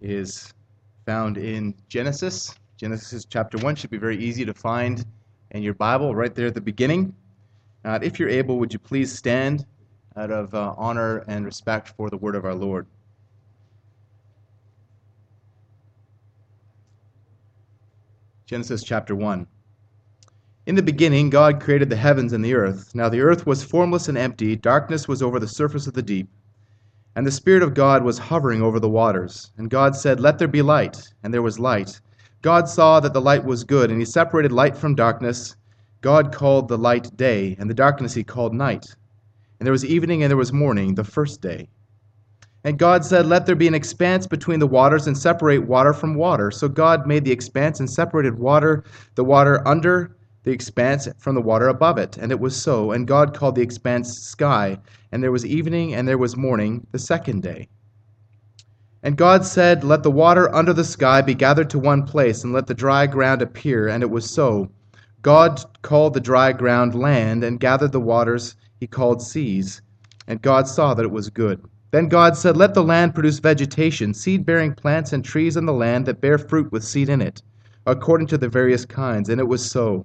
is found in Genesis. Genesis chapter 1 should be very easy to find in your Bible, right there at the beginning. Uh, if you're able, would you please stand out of uh, honor and respect for the word of our Lord? Genesis chapter 1. In the beginning, God created the heavens and the earth. Now the earth was formless and empty, darkness was over the surface of the deep. And the Spirit of God was hovering over the waters. And God said, Let there be light. And there was light. God saw that the light was good, and he separated light from darkness. God called the light day, and the darkness he called night. And there was evening and there was morning, the first day. And God said, Let there be an expanse between the waters and separate water from water. So God made the expanse and separated water, the water under the expanse from the water above it. And it was so. And God called the expanse sky. And there was evening and there was morning, the second day. And God said, Let the water under the sky be gathered to one place, and let the dry ground appear. And it was so. God called the dry ground land, and gathered the waters he called seas. And God saw that it was good. Then God said, Let the land produce vegetation, seed bearing plants and trees on the land that bear fruit with seed in it, according to the various kinds. And it was so.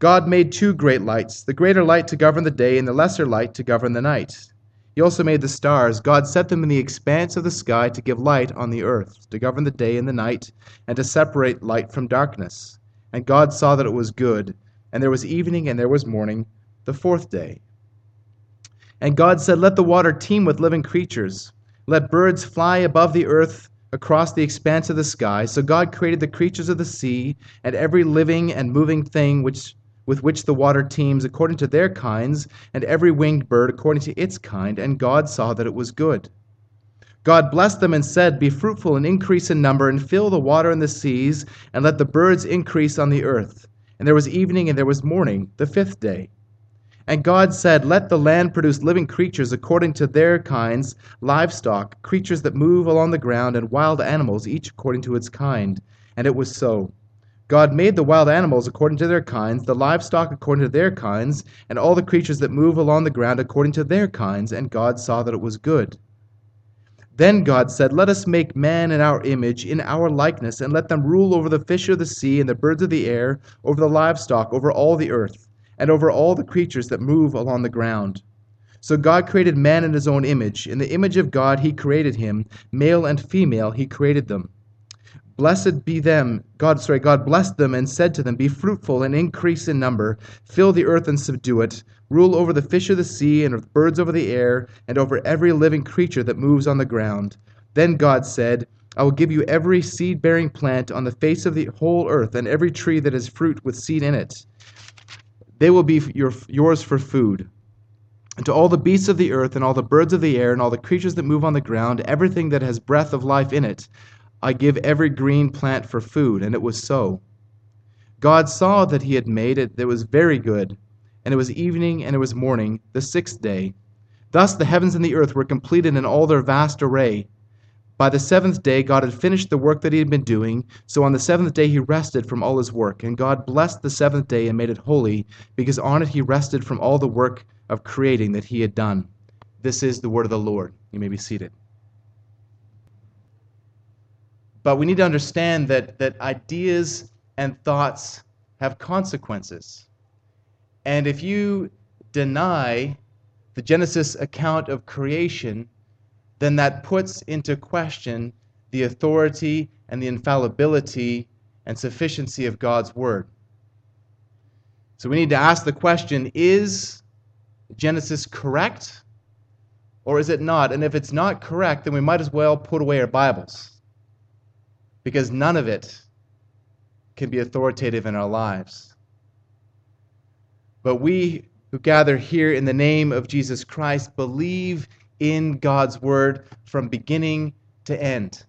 God made two great lights, the greater light to govern the day, and the lesser light to govern the night. He also made the stars. God set them in the expanse of the sky to give light on the earth, to govern the day and the night, and to separate light from darkness. And God saw that it was good. And there was evening and there was morning, the fourth day. And God said, Let the water teem with living creatures. Let birds fly above the earth across the expanse of the sky. So God created the creatures of the sea and every living and moving thing which with which the water teems according to their kinds, and every winged bird according to its kind, and God saw that it was good. God blessed them and said, Be fruitful and increase in number, and fill the water in the seas, and let the birds increase on the earth. And there was evening and there was morning, the fifth day. And God said, Let the land produce living creatures according to their kinds, livestock, creatures that move along the ground, and wild animals, each according to its kind. And it was so. God made the wild animals according to their kinds, the livestock according to their kinds, and all the creatures that move along the ground according to their kinds, and God saw that it was good. Then God said, Let us make man in our image, in our likeness, and let them rule over the fish of the sea and the birds of the air, over the livestock, over all the earth and over all the creatures that move along the ground. So God created man in his own image. In the image of God he created him, male and female he created them. Blessed be them, God, sorry, God blessed them and said to them, Be fruitful and increase in number, fill the earth and subdue it, rule over the fish of the sea and of the birds over the air, and over every living creature that moves on the ground. Then God said, I will give you every seed bearing plant on the face of the whole earth, and every tree that has fruit with seed in it. They will be your, yours for food. And to all the beasts of the earth, and all the birds of the air, and all the creatures that move on the ground, everything that has breath of life in it, I give every green plant for food. And it was so. God saw that he had made it, that was very good. And it was evening, and it was morning, the sixth day. Thus the heavens and the earth were completed in all their vast array. By the seventh day, God had finished the work that he had been doing. So on the seventh day, he rested from all his work. And God blessed the seventh day and made it holy, because on it he rested from all the work of creating that he had done. This is the word of the Lord. You may be seated. But we need to understand that, that ideas and thoughts have consequences. And if you deny the Genesis account of creation, then that puts into question the authority and the infallibility and sufficiency of God's Word. So we need to ask the question is Genesis correct or is it not? And if it's not correct, then we might as well put away our Bibles because none of it can be authoritative in our lives. But we who gather here in the name of Jesus Christ believe in God's Word from beginning to end.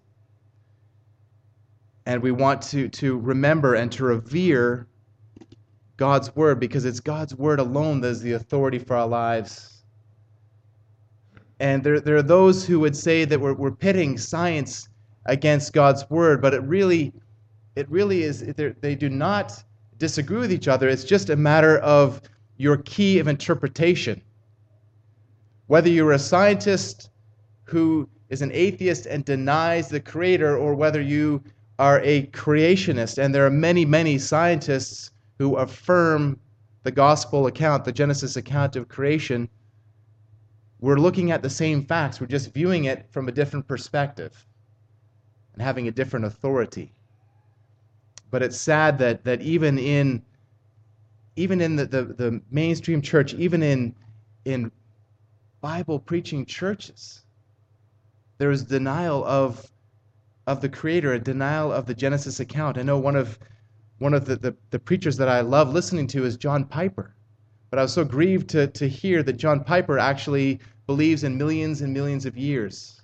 And we want to, to remember and to revere God's Word because it's God's Word alone that is the authority for our lives. And there, there are those who would say that we're, we're pitting science against God's Word, but it really, it really is, they do not disagree with each other. It's just a matter of your key of interpretation. Whether you're a scientist who is an atheist and denies the Creator, or whether you are a creationist, and there are many, many scientists who affirm the gospel account, the Genesis account of creation, we're looking at the same facts. We're just viewing it from a different perspective and having a different authority. But it's sad that, that even in even in the, the, the mainstream church, even in in Bible preaching churches, there is denial of of the Creator, a denial of the Genesis account. I know one of one of the, the, the, preachers that I love listening to is John Piper. But I was so grieved to, to hear that John Piper actually believes in millions and millions of years.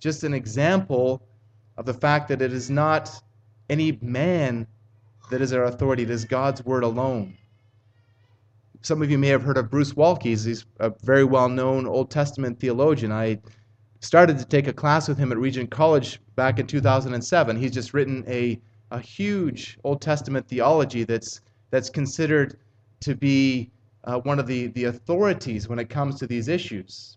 Just an example of the fact that it is not any man that is our authority, it is God's word alone. Some of you may have heard of Bruce Waltke. He's a very well known Old Testament theologian. I started to take a class with him at Regent College back in 2007. He's just written a a huge Old Testament theology that's, that's considered to be uh, one of the, the authorities when it comes to these issues.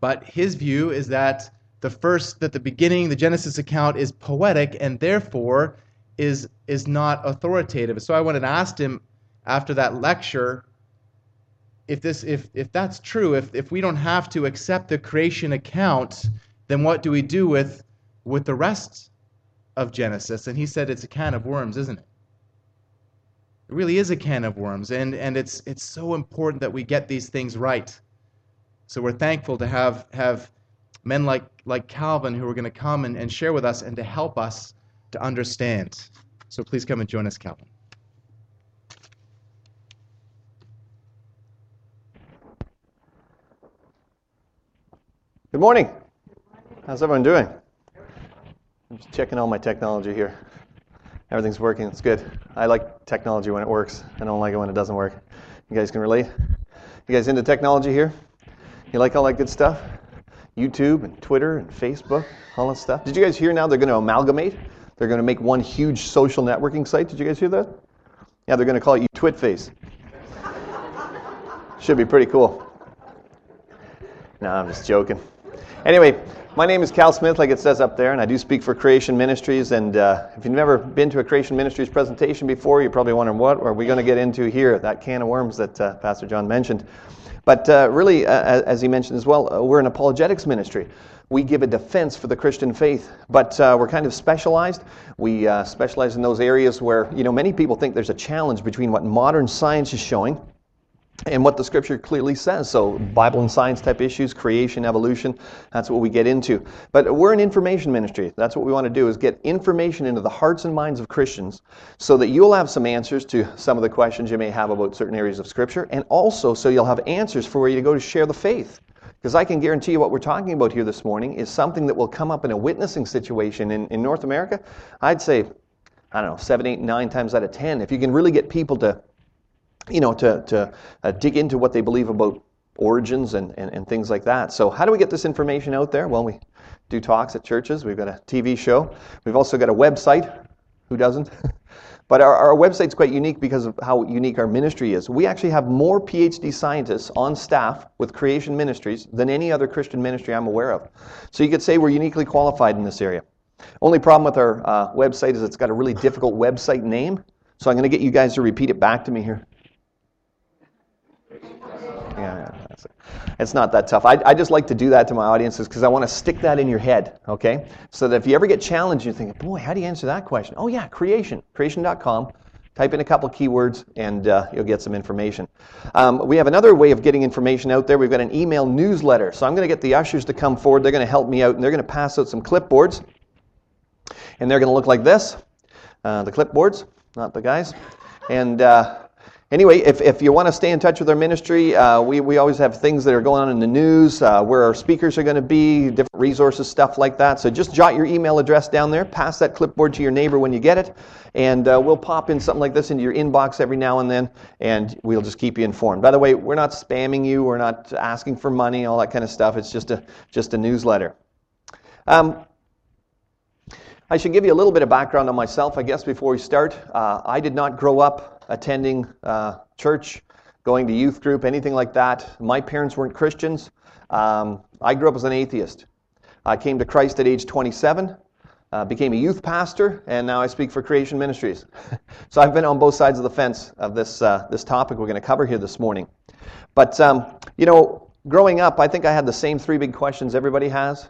But his view is that the first, that the beginning, the Genesis account is poetic and therefore is, is not authoritative. So I went and asked him after that lecture if, this, if, if that's true, if, if we don't have to accept the creation account, then what do we do with, with the rest of Genesis, and he said it's a can of worms, isn't it? It really is a can of worms, and, and it's, it's so important that we get these things right. So we're thankful to have, have men like, like Calvin who are going to come and, and share with us and to help us to understand. So please come and join us, Calvin. Good morning. How's everyone doing? I'm just checking all my technology here. Everything's working. It's good. I like technology when it works. I don't like it when it doesn't work. You guys can relate? You guys into technology here? You like all that good stuff? YouTube and Twitter and Facebook, all that stuff. Did you guys hear now they're going to amalgamate? They're going to make one huge social networking site. Did you guys hear that? Yeah, they're going to call it you Twitface. Should be pretty cool. No, I'm just joking. Anyway, my name is Cal Smith, like it says up there, and I do speak for Creation Ministries. And uh, if you've never been to a Creation Ministries presentation before, you're probably wondering what are we going to get into here, that can of worms that uh, Pastor John mentioned. But uh, really, uh, as he mentioned as well, uh, we're an apologetics ministry. We give a defense for the Christian faith, but uh, we're kind of specialized. We specialize in those areas where, you know, many people think there's a challenge between what modern science is showing and what the scripture clearly says. So, Bible and science type issues, creation, evolution, that's what we get into. But we're an information ministry. That's what we want to do is get information into the hearts and minds of Christians so that you'll have some answers to some of the questions you may have about certain areas of scripture and also so you'll have answers for where you go to share the faith. Because I can guarantee you what we're talking about here this morning is something that will come up in a witnessing situation in, in North America. I'd say, I don't know, seven, eight, nine times out of ten. If you can really get people to you know, to, to uh, dig into what they believe about origins and, and, and things like that. So, how do we get this information out there? Well, we do talks at churches, we've got a TV show, we've also got a website. Who doesn't? but our, our website's quite unique because of how unique our ministry is. We actually have more PhD scientists on staff with Creation Ministries than any other Christian ministry I'm aware of. So, you could say we're uniquely qualified in this area. Only problem with our uh, website is it's got a really difficult website name. So I'm going to get you guys to repeat it back to me here. Yeah, yeah. It's not that tough. I, I just like to do that to my audiences because I want to stick that in your head, okay? So that if you ever get challenged, you think, boy, how do you answer that question? Oh, yeah, creation. Creation.com. Type in a couple keywords and uh, you'll get some information. Um, we have another way of getting information out there. We've got an email newsletter. So I'm going to get the ushers to come forward. They're going to help me out and they're going to pass out some clipboards. And they're going to look like this uh, the clipboards, not the guys. And uh, anyway, if, if you want to stay in touch with our ministry, uh, we, we always have things that are going on in the news, uh, where our speakers are going to be, different resources, stuff like that. So just jot your email address down there, pass that clipboard to your neighbor when you get it, and uh, we'll pop in something like this into your inbox every now and then, and we'll just keep you informed. By the way, we're not spamming you, we're not asking for money, all that kind of stuff. It's just a, just a newsletter. Um, I should give you a little bit of background on myself, I guess, before we start. Uh, I did not grow up attending uh, church, going to youth group, anything like that. My parents weren't Christians. Um, I grew up as an atheist. I came to Christ at age 27, uh, became a youth pastor, and now I speak for Creation Ministries. so I've been on both sides of the fence of this, uh, this topic we're going to cover here this morning. But, um, you know, growing up, I think I had the same three big questions everybody has.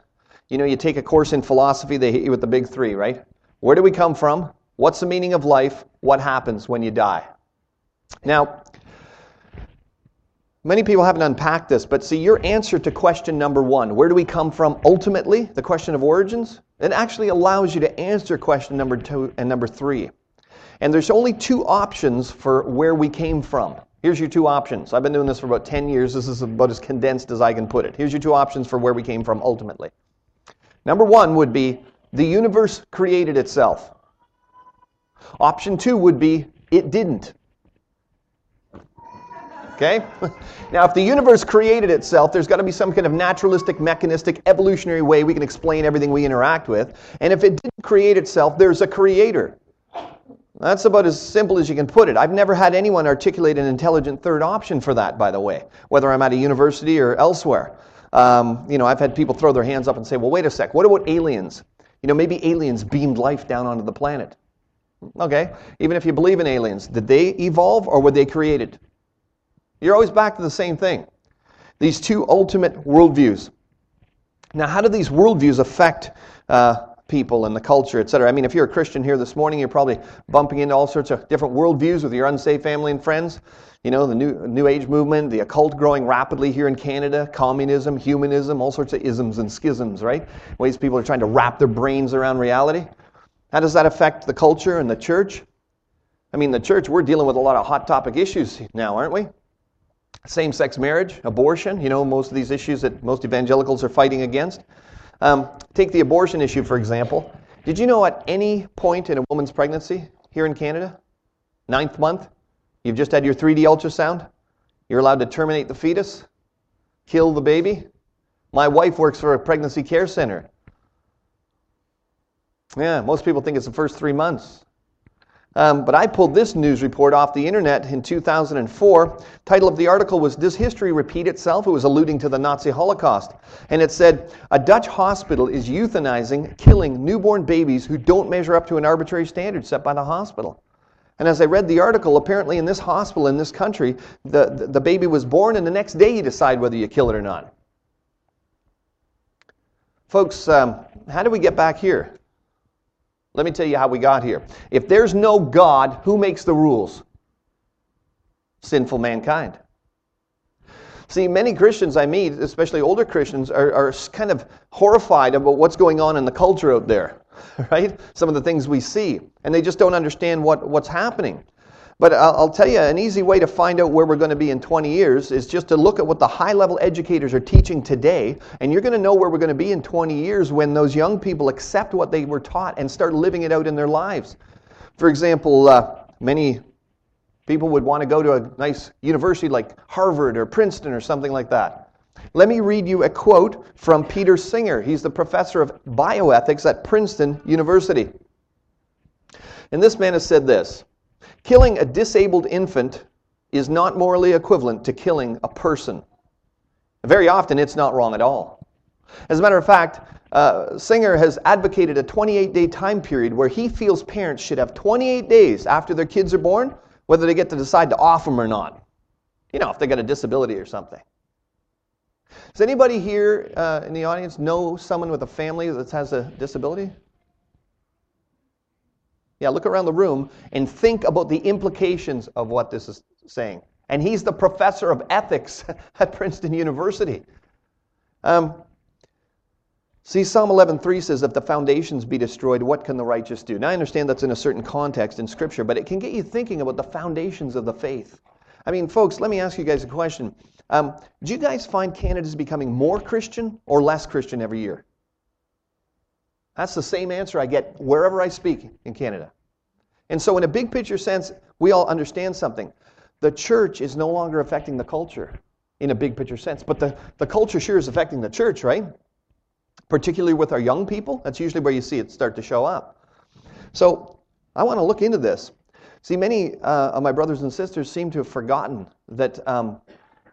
You know, you take a course in philosophy, they hit you with the big three, right? Where do we come from? What's the meaning of life? What happens when you die? Now, many people haven't unpacked this, but see, your answer to question number one, where do we come from ultimately, the question of origins, it actually allows you to answer question number two and number three. And there's only two options for where we came from. Here's your two options. I've been doing this for about 10 years. This is about as condensed as I can put it. Here's your two options for where we came from ultimately. Number one would be the universe created itself. Option two would be it didn't. Okay? Now, if the universe created itself, there's got to be some kind of naturalistic, mechanistic, evolutionary way we can explain everything we interact with. And if it didn't create itself, there's a creator. That's about as simple as you can put it. I've never had anyone articulate an intelligent third option for that, by the way, whether I'm at a university or elsewhere. Um, you know, I've had people throw their hands up and say, well, wait a sec, what about aliens? You know, maybe aliens beamed life down onto the planet. Okay, even if you believe in aliens, did they evolve or were they created? You're always back to the same thing. These two ultimate worldviews. Now, how do these worldviews affect uh, people and the culture, et cetera? I mean, if you're a Christian here this morning, you're probably bumping into all sorts of different worldviews with your unsaved family and friends. You know, the new, new age movement, the occult growing rapidly here in Canada, communism, humanism, all sorts of isms and schisms, right? Ways people are trying to wrap their brains around reality. How does that affect the culture and the church? I mean, the church, we're dealing with a lot of hot topic issues now, aren't we? Same sex marriage, abortion, you know, most of these issues that most evangelicals are fighting against. Um, take the abortion issue, for example. Did you know at any point in a woman's pregnancy here in Canada, ninth month, You've just had your 3D ultrasound. You're allowed to terminate the fetus, kill the baby. My wife works for a pregnancy care center. Yeah, most people think it's the first three months. Um, but I pulled this news report off the internet in 2004. Title of the article was "Does History Repeat Itself?" It was alluding to the Nazi Holocaust, and it said a Dutch hospital is euthanizing, killing newborn babies who don't measure up to an arbitrary standard set by the hospital. And as I read the article, apparently in this hospital in this country, the, the, the, baby was born, and the next day you decide whether you kill it or not. Folks, um, how do we get back here? Let me tell you how we got here. If there's no God, who makes the rules? Sinful mankind. See, many Christians I meet, especially older Christians, are, are kind of horrified about what's going on in the culture out there. right? Some of the things we see. And they just don't understand what, what's happening. But I'll, tell you, an easy way to find out where we're going to be in 20 years is just to look at what the high level educators are teaching today. And you're going to know where we're going to be in 20 years when those young people accept what they were taught and start living it out in their lives. For example, uh, many people would want to go to a nice university like Harvard or Princeton or something like that. Let me read you a quote from Peter Singer. He's the professor of bioethics at Princeton University. And this man has said this Killing a disabled infant is not morally equivalent to killing a person. Very often, it's not wrong at all. As a matter of fact, uh, Singer has advocated a 28 day time period where he feels parents should have 28 days after their kids are born, whether they get to decide to off them or not. You know, if they got a disability or something. Does anybody here uh, in the audience know someone with a family that has a disability? Yeah, look around the room and think about the implications of what this is saying. And he's the professor of ethics at Princeton University. Um, see, Psalm 11:3 says, "If the foundations be destroyed, what can the righteous do?" Now, I understand that's in a certain context in Scripture, but it can get you thinking about the foundations of the faith. I mean, folks, let me ask you guys a question. Um, do you guys find Canada's becoming more Christian or less Christian every year? That's the same answer I get wherever I speak in Canada. And so, in a big picture sense, we all understand something. The church is no longer affecting the culture in a big picture sense, but the, the culture sure is affecting the church, right? Particularly with our young people. That's usually where you see it start to show up. So, I want to look into this. See, many uh, of my brothers and sisters seem to have forgotten that um,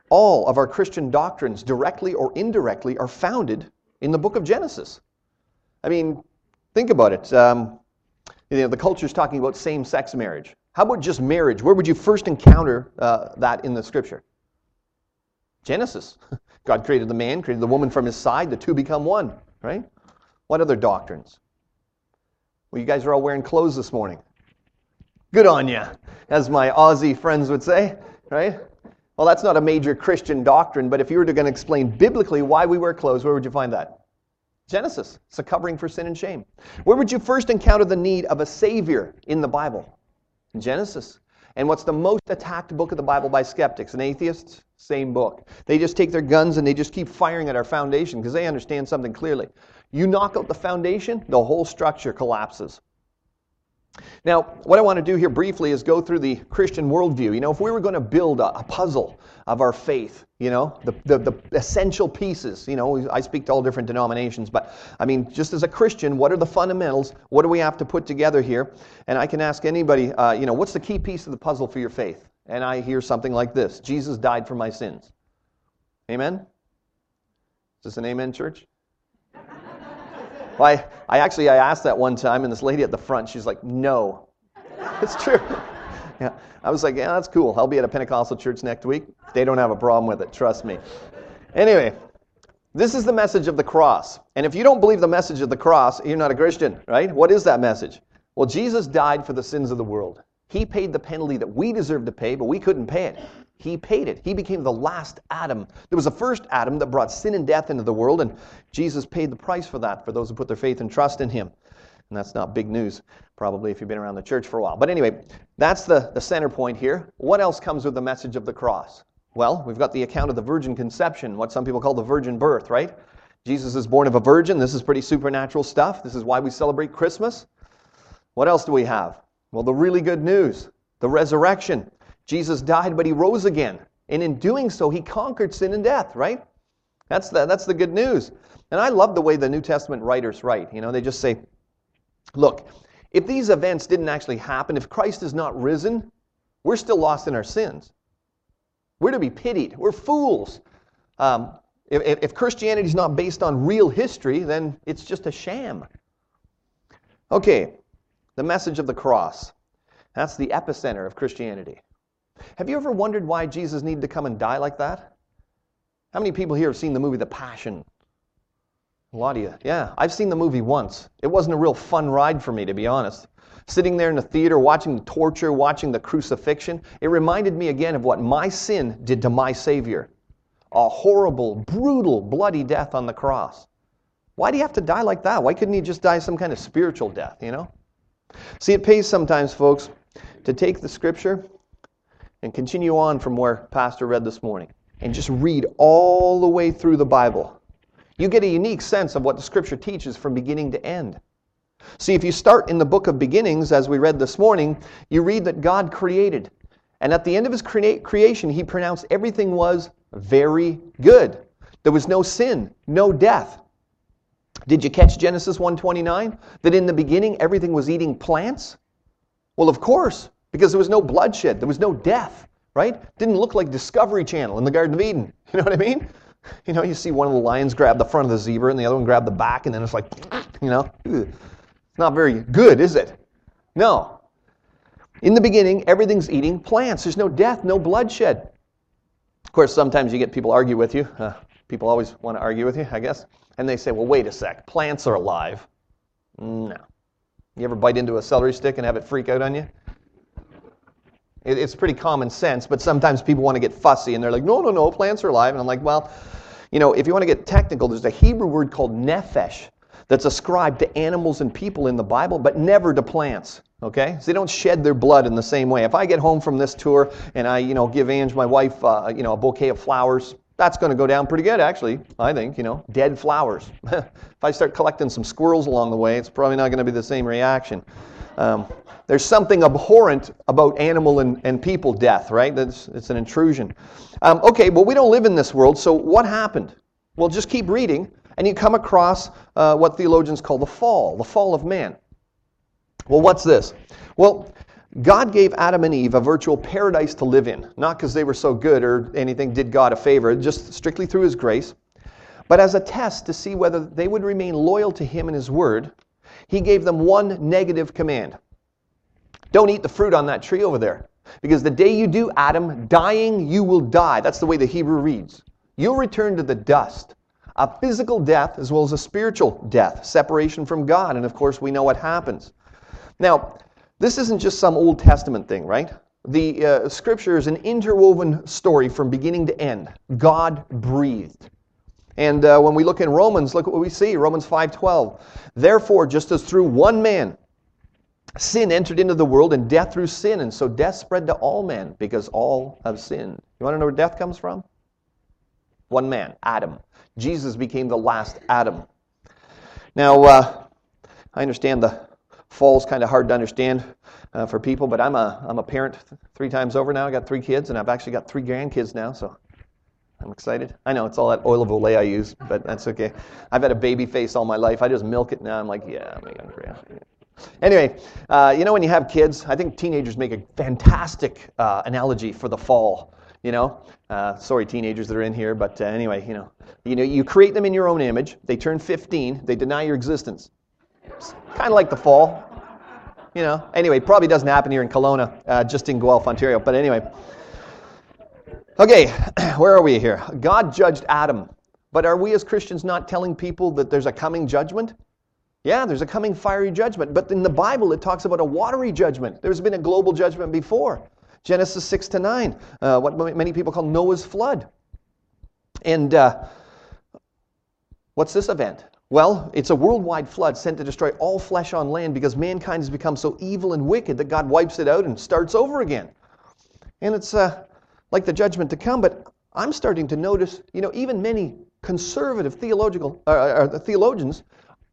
all of our Christian doctrines, directly or indirectly, are founded in the book of Genesis. I mean, think about it. Um, you know, the culture is talking about same sex marriage. How about just marriage? Where would you first encounter uh, that in the scripture? Genesis. God created the man, created the woman from his side, the two become one, right? What other doctrines? Well, you guys are all wearing clothes this morning. Good on you, as my Aussie friends would say, right? Well, that's not a major Christian doctrine, but if you were going to explain biblically why we wear clothes, where would you find that? Genesis. It's a covering for sin and shame. Where would you first encounter the need of a Savior in the Bible? Genesis. And what's the most attacked book of the Bible by skeptics and atheists? Same book. They just take their guns and they just keep firing at our foundation because they understand something clearly. You knock out the foundation, the whole structure collapses. Now, what I want to do here briefly is go through the Christian worldview. You know, if we were going to build a, a puzzle of our faith, you know, the, the, the, essential pieces, you know, I speak to all different denominations, but I mean, just as a Christian, what are the fundamentals? What do we have to put together here? And I can ask anybody, uh, you know, what's the key piece of the puzzle for your faith? And I hear something like this Jesus died for my sins. Amen? Is this an amen, church? Well, I, I actually I asked that one time, and this lady at the front, she's like, "No, it's true." yeah, I was like, "Yeah, that's cool. I'll be at a Pentecostal church next week. They don't have a problem with it. Trust me." Anyway, this is the message of the cross, and if you don't believe the message of the cross, you're not a Christian, right? What is that message? Well, Jesus died for the sins of the world. He paid the penalty that we deserved to pay, but we couldn't pay it. He paid it. He became the last Adam. There was the first Adam that brought sin and death into the world, and Jesus paid the price for that for those who put their faith and trust in him. And that's not big news, probably, if you've been around the church for a while. But anyway, that's the, the center point here. What else comes with the message of the cross? Well, we've got the account of the virgin conception, what some people call the virgin birth, right? Jesus is born of a virgin. This is pretty supernatural stuff. This is why we celebrate Christmas. What else do we have? Well, the really good news the resurrection. Jesus died, but he rose again. And in doing so, he conquered sin and death, right? That's the, that's the good news. And I love the way the New Testament writers write. You know, they just say, look, if these events didn't actually happen, if Christ is not risen, we're still lost in our sins. We're to be pitied. We're fools. Um, if, if Christianity is not based on real history, then it's just a sham. Okay, the message of the cross. That's the epicenter of Christianity. Have you ever wondered why Jesus needed to come and die like that? How many people here have seen the movie The Passion? A lot of you. Yeah, I've seen the movie once. It wasn't a real fun ride for me, to be honest. Sitting there in the theater, watching the torture, watching the crucifixion, it reminded me again of what my sin did to my Savior. A horrible, brutal, bloody death on the cross. Why do you have to die like that? Why couldn't he just die some kind of spiritual death, you know? See, it pays sometimes, folks, to take the scripture and continue on from where Pastor read this morning and just read all the way through the Bible. You get a unique sense of what the scripture teaches from beginning to end. See, if you start in the book of beginnings, as we read this morning, you read that God created. And at the end of his crea- creation, he pronounced everything was very good. There was no sin, no death. Did you catch Genesis 1:29 that in the beginning everything was eating plants? Well, of course, because there was no bloodshed, there was no death, right? Didn't look like Discovery Channel in the Garden of Eden. You know what I mean? You know, you see one of the lions grab the front of the zebra and the other one grab the back, and then it's like, you know, it's not very good, is it? No. In the beginning, everything's eating plants. There's no death, no bloodshed. Of course, sometimes you get people argue with you. Uh, people always want to argue with you, I guess. And they say, well, wait a sec, plants are alive. No. You ever bite into a celery stick and have it freak out on you? It's pretty common sense, but sometimes people want to get fussy and they're like, no, no, no, plants are alive. And I'm like, well, you know, if you want to get technical, there's a Hebrew word called nephesh that's ascribed to animals and people in the Bible, but never to plants. Okay, so they don't shed their blood in the same way. If I get home from this tour and I, you know, give Ange, my wife, uh, you know, a bouquet of flowers, that's going to go down pretty good, actually. I think, you know, dead flowers. if I start collecting some squirrels along the way, it's probably not going to be the same reaction. Um, there's something abhorrent about animal and, and people death, right? That's, it's an intrusion. Um, okay, well, we don't live in this world, so what happened? Well, just keep reading, and you come across uh, what theologians call the fall, the fall of man. Well, what's this? Well, God gave Adam and Eve a virtual paradise to live in, not because they were so good or anything did God a favor, just strictly through His grace, but as a test to see whether they would remain loyal to Him and His Word. He gave them one negative command Don't eat the fruit on that tree over there. Because the day you do, Adam, dying, you will die. That's the way the Hebrew reads. You'll return to the dust. A physical death as well as a spiritual death, separation from God. And of course, we know what happens. Now, this isn't just some Old Testament thing, right? The uh, scripture is an interwoven story from beginning to end. God breathed. And uh, when we look in Romans, look what we see, Romans 5:12. Therefore, just as through one man sin entered into the world and death through sin, and so death spread to all men because all have sinned. You want to know where death comes from? One man, Adam. Jesus became the last Adam. Now, uh, I understand the fall's kind of hard to understand uh, for people, but I'm a, I'm a parent three times over now. I got three kids, and I've actually got three grandkids now, so I'm excited. I know it's all that oil of Olay I use, but that's okay. I've had a baby face all my life. I just milk it now. I'm like, yeah, I'm a young grand. Anyway, uh, you know when you have kids, I think teenagers make a fantastic uh, analogy for the fall. You know, uh, sorry teenagers that are in here, but uh, anyway, you know, you know, you create them in your own image. They turn 15. They deny your existence. Kind of like the fall. You know, anyway, probably doesn't happen here in Kelowna, uh, just in Guelph, Ontario. But anyway. Okay, where are we here? God judged Adam. But are we as Christians not telling people that there's a coming judgment? Yeah, there's a coming fiery judgment. But in the Bible, it talks about a watery judgment. There's been a global judgment before. Genesis 6 to 9, uh, what many people call Noah's flood. And uh, what's this event? Well, it's a worldwide flood sent to destroy all flesh on land because mankind has become so evil and wicked that God wipes it out and starts over again. And it's uh, like the judgment to come, but I'm starting to notice, you know, even many conservative theological uh, uh, theologians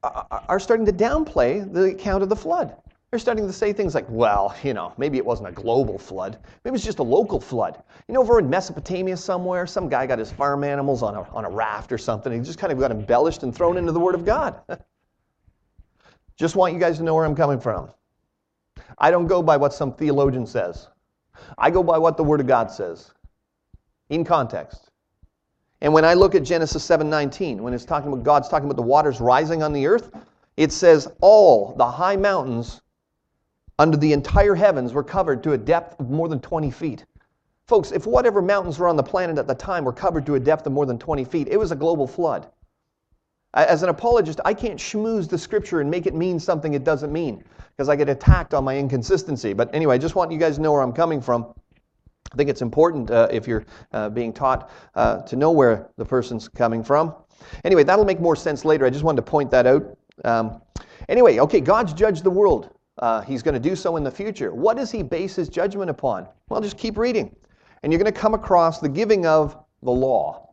are, starting to downplay the account of the flood. They're starting to say things like, well, you know, maybe it wasn't a global flood. Maybe it was just a local flood. You know, over in Mesopotamia somewhere, some guy got his farm animals on a, on a raft or something. He just kind of got embellished and thrown into the Word of God. just want you guys to know where I'm coming from. I don't go by what some theologian says. I go by what the Word of God says in context. And when I look at Genesis 7:19, when it's talking about God's talking about the waters rising on the earth, it says all the high mountains under the entire heavens were covered to a depth of more than 20 feet. Folks, if whatever mountains were on the planet at the time were covered to a depth of more than 20 feet, it was a global flood. As an apologist, I can't schmooze the scripture and make it mean something it doesn't mean because I get attacked on my inconsistency. But anyway, I just want you guys to know where I'm coming from. I think it's important uh, if you're uh, being taught uh, to know where the person's coming from. Anyway, that'll make more sense later. I just wanted to point that out. Um, anyway, okay, God's judged the world. Uh, he's going to do so in the future. What does he base his judgment upon? Well, just keep reading. And you're going to come across the giving of the law.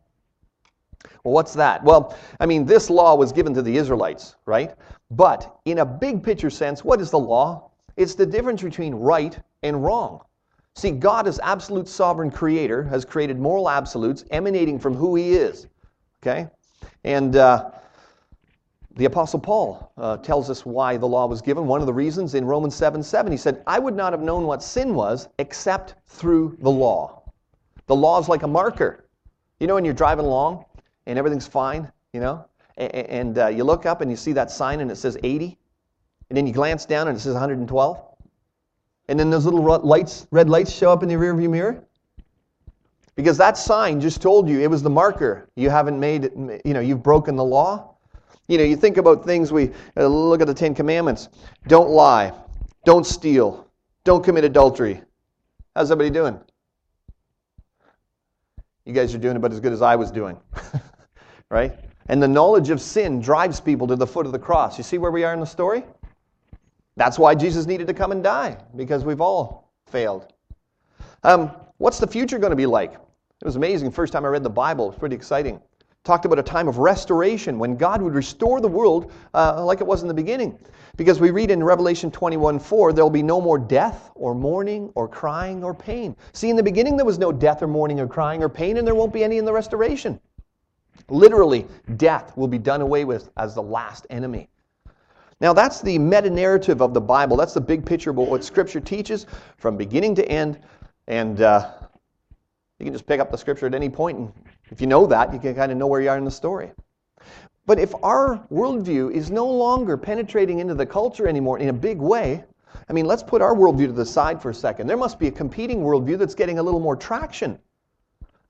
Well, what's that? Well, I mean, this law was given to the Israelites, right? But in a big picture sense, what is the law? It's the difference between right and wrong. See, God, as absolute sovereign creator, has created moral absolutes emanating from who he is. Okay? And uh, the Apostle Paul uh, tells us why the law was given. One of the reasons in Romans 7 7, he said, I would not have known what sin was except through the law. The law is like a marker. You know, when you're driving along and everything's fine, you know, and, and uh, you look up and you see that sign and it says 80, and then you glance down and it says 112, and then those little lights, red lights show up in the rearview mirror. Because that sign just told you it was the marker. You haven't made, you know, you've broken the law. You know, you think about things we uh, look at the Ten Commandments. Don't lie. Don't steal. Don't commit adultery. How's everybody doing? You guys are doing about as good as I was doing. right? And the knowledge of sin drives people to the foot of the cross. You see where we are in the story? That's why Jesus needed to come and die, because we've all failed. Um, what's the future going to be like? It was amazing. First time I read the Bible, it was pretty exciting. Talked about a time of restoration when God would restore the world uh, like it was in the beginning. Because we read in Revelation 21 4, there'll be no more death or mourning or crying or pain. See, in the beginning, there was no death or mourning or crying or pain, and there won't be any in the restoration. Literally, death will be done away with as the last enemy. Now, that's the meta narrative of the Bible. That's the big picture of what Scripture teaches from beginning to end. And uh, you can just pick up the Scripture at any point, and if you know that, you can kind of know where you are in the story. But if our worldview is no longer penetrating into the culture anymore in a big way, I mean, let's put our worldview to the side for a second. There must be a competing worldview that's getting a little more traction.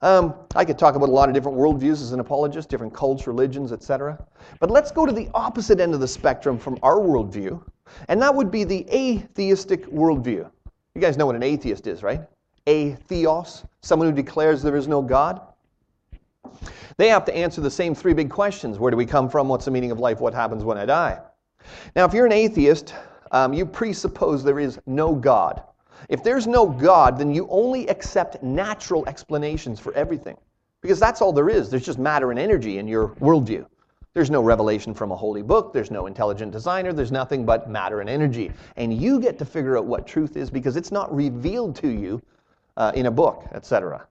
Um, I could talk about a lot of different worldviews as an apologist, different cults, religions, etc. But let's go to the opposite end of the spectrum from our worldview, and that would be the atheistic worldview. You guys know what an atheist is, right? Atheos, someone who declares there is no God. They have to answer the same three big questions Where do we come from? What's the meaning of life? What happens when I die? Now, if you're an atheist, um, you presuppose there is no God. If there's no God, then you only accept natural explanations for everything. Because that's all there is. There's just matter and energy in your worldview. There's no revelation from a holy book. There's no intelligent designer. There's nothing but matter and energy. And you get to figure out what truth is because it's not revealed to you uh, in a book, etc.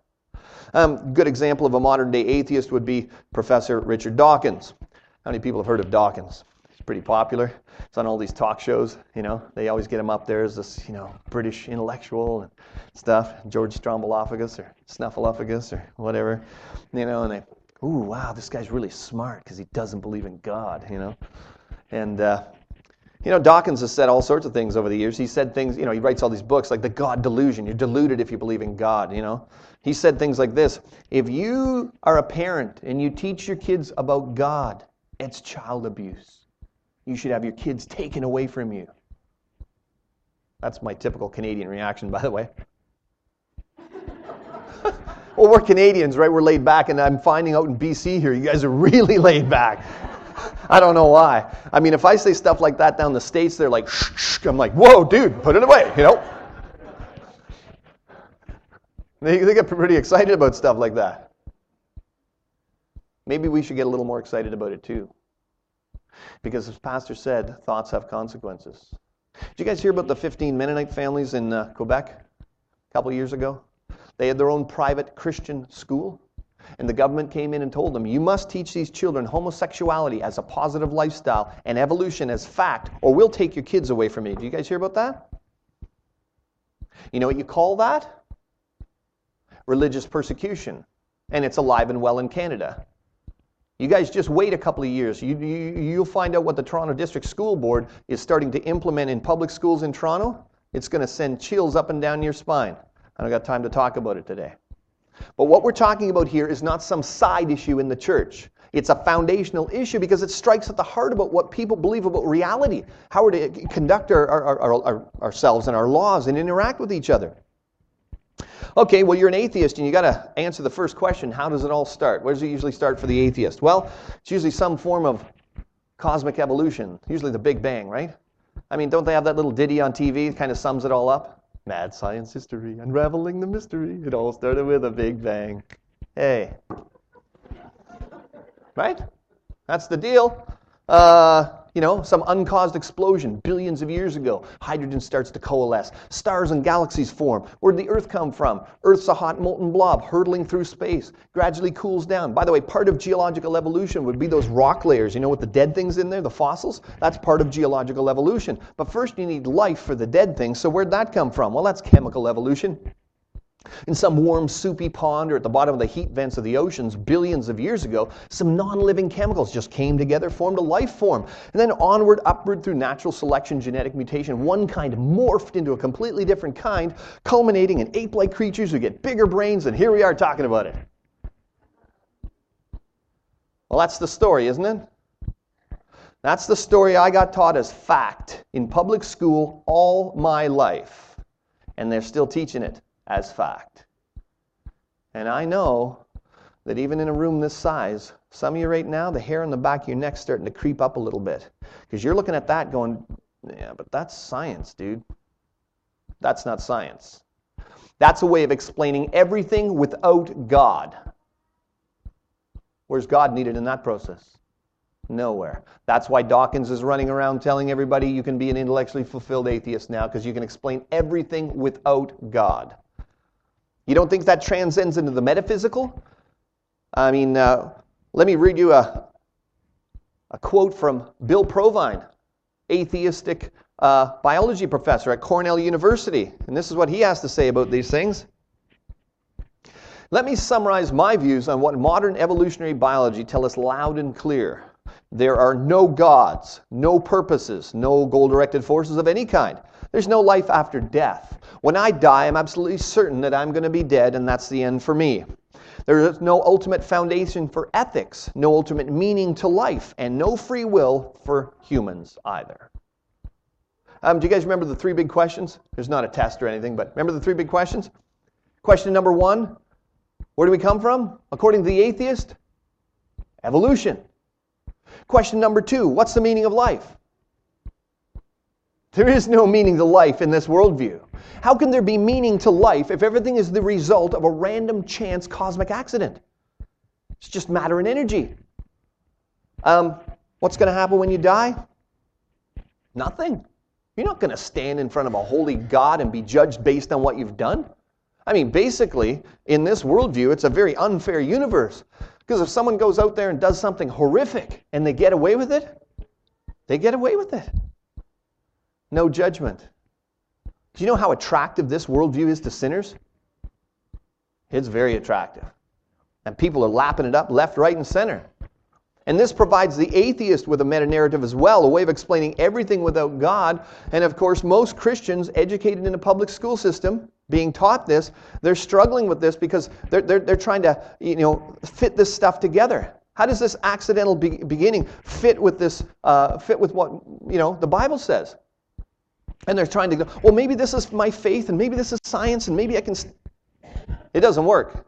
Um, good example of a modern day atheist would be Professor Richard Dawkins. How many people have heard of Dawkins? Pretty popular. It's on all these talk shows. You know, they always get him up there as this, you know, British intellectual and stuff. George Strombolophagus or Snuffleupagus or whatever. You know, and they, ooh, wow, this guy's really smart because he doesn't believe in God. You know, and uh, you know, Dawkins has said all sorts of things over the years. He said things, you know, he writes all these books like The God Delusion. You're deluded if you believe in God, you know. He said things like this If you are a parent and you teach your kids about God, it's child abuse. You should have your kids taken away from you. That's my typical Canadian reaction, by the way. well, we're Canadians, right? We're laid back, and I'm finding out in BC here, you guys are really laid back. I don't know why. I mean, if I say stuff like that down the States, they're like, shh, shh. I'm like, whoa, dude, put it away, you know? They, they get pretty excited about stuff like that. Maybe we should get a little more excited about it too. Because as Pastor said, thoughts have consequences. Did you guys hear about the 15 Mennonite families in uh, Quebec a couple years ago? They had their own private Christian school. And the government came in and told them, you must teach these children homosexuality as a positive lifestyle and evolution as fact, or we'll take your kids away from you. Do you guys hear about that? You know what you call that? Religious persecution. And it's alive and well in Canada. You guys just wait a couple of years. You, you, you'll find out what the Toronto District School Board is starting to implement in public schools in Toronto. It's going to send chills up and down your spine. I don't got time to talk about it today. But what we're talking about here is not some side issue in the church. It's a foundational issue because it strikes at the heart about what people believe about reality, how to conduct our, our, our, ourselves and our laws and interact with each other. Okay, well, you're an atheist and you got to answer the first question how does it all start? Where does it usually start for the atheist? Well, it's usually some form of cosmic evolution, usually the Big Bang, right? I mean, don't they have that little ditty on TV that kind of sums it all up? Mad science history, unraveling the mystery. It all started with a big bang. Hey. Right? That's the deal. Uh, you know, some uncaused explosion billions of years ago. Hydrogen starts to coalesce. Stars and galaxies form. Where did the Earth come from? Earth's a hot molten blob hurtling through space, gradually cools down. By the way, part of geological evolution would be those rock layers. You know, with the dead things in there, the fossils? That's part of geological evolution. But first, you need life for the dead things. So, where'd that come from? Well, that's chemical evolution. In some warm, soupy pond or at the bottom of the heat vents of the oceans billions of years ago, some non living chemicals just came together, formed a life form. And then onward, upward through natural selection, genetic mutation, one kind morphed into a completely different kind, culminating in ape like creatures who get bigger brains, and here we are talking about it. Well, that's the story, isn't it? That's the story I got taught as fact in public school all my life. And they're still teaching it as fact. And I know that even in a room this size, Some of you right now, the hair on the back of your neck starting to creep up a little bit. Because you're looking at that going, yeah, but that's science, dude. That's not science. That's a way of explaining everything without God. Where's God needed in that process? Nowhere. That's why Dawkins is running around telling everybody you can be an intellectually fulfilled atheist now because you can explain everything without God. You don't think that transcends into the metaphysical? I mean, uh, let me read you a, a quote from Bill Provine, atheistic uh, biology professor at Cornell University. And this is what he has to say about these things. Let me summarize my views on what modern evolutionary biology tell us loud and clear. There are no gods, no purposes, no goal directed forces of any kind. There's no life after death. When I die, I'm absolutely certain that I'm going to be dead, and that's the end for me. There is no ultimate foundation for ethics, no ultimate meaning to life, and no free will for humans either. Um, do you guys remember the three big questions? There's not a test or anything, but remember the three big questions? Question number one Where do we come from? According to the atheist, evolution. Question number two What's the meaning of life? There is no meaning to life in this worldview. How can there be meaning to life if everything is the result of a random chance cosmic accident? It's just matter and energy. Um, what's going to happen when you die? Nothing. You're not going to stand in front of a holy God and be judged based on what you've done. I mean, basically, in this worldview, it's a very unfair universe. Because if someone goes out there and does something horrific and they get away with it, they get away with it no judgment. Do you know how attractive this worldview is to sinners? It's very attractive. And people are lapping it up left, right, and center. And this provides the atheist with a meta narrative as well, a way of explaining everything without God. And of course, most Christians educated in a public school system being taught this, they're struggling with this because they're, they're, they're trying to you know, fit this stuff together. How does this accidental be- beginning fit with this, uh, fit with what you know, the Bible says? And they're trying to go, well, maybe this is my faith, and maybe this is science, and maybe I can. St-. It doesn't work.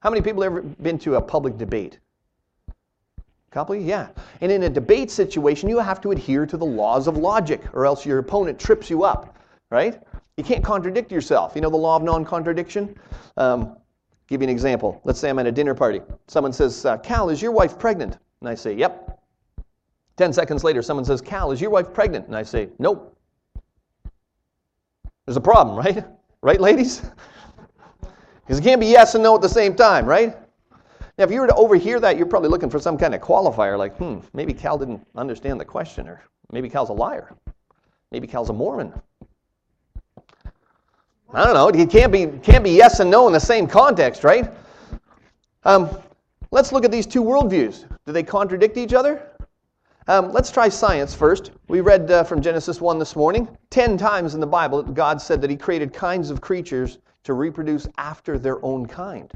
How many people have ever been to a public debate? A couple? Yeah. And in a debate situation, you have to adhere to the laws of logic, or else your opponent trips you up, right? You can't contradict yourself. You know the law of non contradiction? Um, give you an example. Let's say I'm at a dinner party. Someone says, uh, Cal, is your wife pregnant? And I say, Yep. Ten seconds later, someone says, Cal, is your wife pregnant? And I say, Nope. There's a problem, right? Right, ladies? Because it can't be yes and no at the same time, right? Now, if you were to overhear that, you're probably looking for some kind of qualifier like, hmm, maybe Cal didn't understand the question, or maybe Cal's a liar. Maybe Cal's a Mormon. I don't know. It can't be, can't be yes and no in the same context, right? Um, let's look at these two worldviews. Do they contradict each other? Um, let's try science first. We read uh, from Genesis 1 this morning. Ten times in the Bible, God said that He created kinds of creatures to reproduce after their own kind.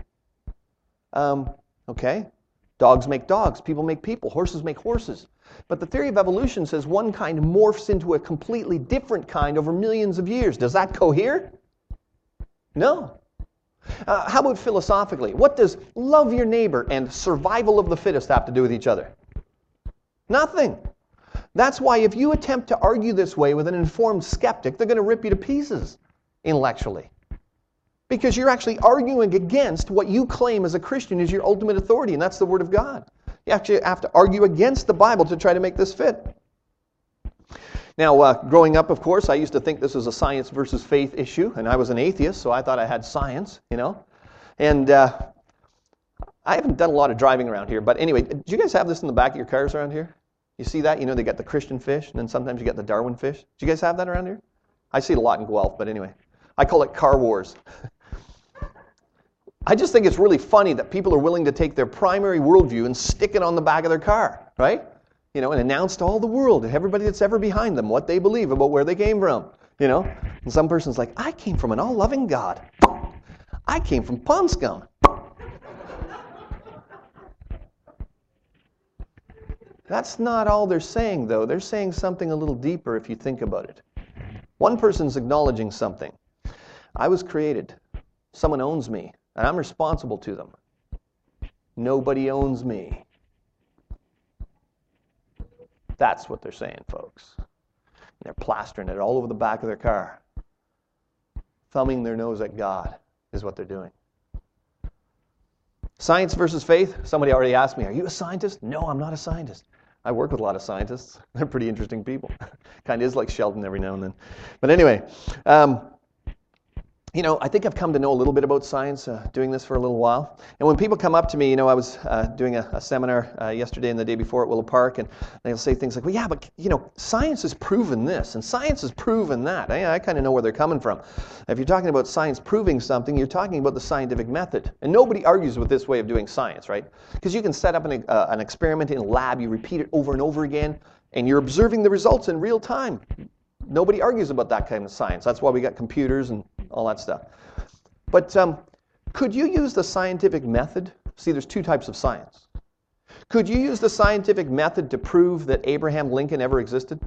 Um, okay? Dogs make dogs, people make people, horses make horses. But the theory of evolution says one kind morphs into a completely different kind over millions of years. Does that cohere? No. Uh, how about philosophically? What does love your neighbor and survival of the fittest have to do with each other? Nothing. That's why if you attempt to argue this way with an informed skeptic, they're going to rip you to pieces intellectually. Because you're actually arguing against what you claim as a Christian is your ultimate authority, and that's the Word of God. You actually have to argue against the Bible to try to make this fit. Now, uh, growing up, of course, I used to think this was a science versus faith issue, and I was an atheist, so I thought I had science, you know. And uh, I haven't done a lot of driving around here, but anyway, do you guys have this in the back of your cars around here? You see that? You know, they got the Christian fish, and then sometimes you get the Darwin fish. Do you guys have that around here? I see it a lot in Guelph, but anyway. I call it car wars. I just think it's really funny that people are willing to take their primary worldview and stick it on the back of their car, right? You know, and announce to all the world, everybody that's ever behind them, what they believe about where they came from. You know? And some person's like, I came from an all loving God. I came from Pond That's not all they're saying, though. They're saying something a little deeper if you think about it. One person's acknowledging something. I was created. Someone owns me, and I'm responsible to them. Nobody owns me. That's what they're saying, folks. And they're plastering it all over the back of their car. Thumbing their nose at God is what they're doing. Science versus faith. Somebody already asked me, Are you a scientist? No, I'm not a scientist. I work with a lot of scientists. They're pretty interesting people. kind of is like Sheldon every now and then. But anyway, um, you know, I think I've come to know a little bit about science uh, doing this for a little while. And when people come up to me, you know, I was uh, doing a, a seminar uh, yesterday and the day before at Willow Park, and they'll say things like, well, yeah, but, you know, science has proven this, and science has proven that. I, I kind of know where they're coming from. If you're talking about science proving something, you're talking about the scientific method. And nobody argues with this way of doing science, right? Because you can set up an, uh, an experiment in a lab, you repeat it over and over again, and you're observing the results in real time. Nobody argues about that kind of science. That's why we got computers and all that stuff. But um, could you use the scientific method? See, there's two types of science. Could you use the scientific method to prove that Abraham Lincoln ever existed?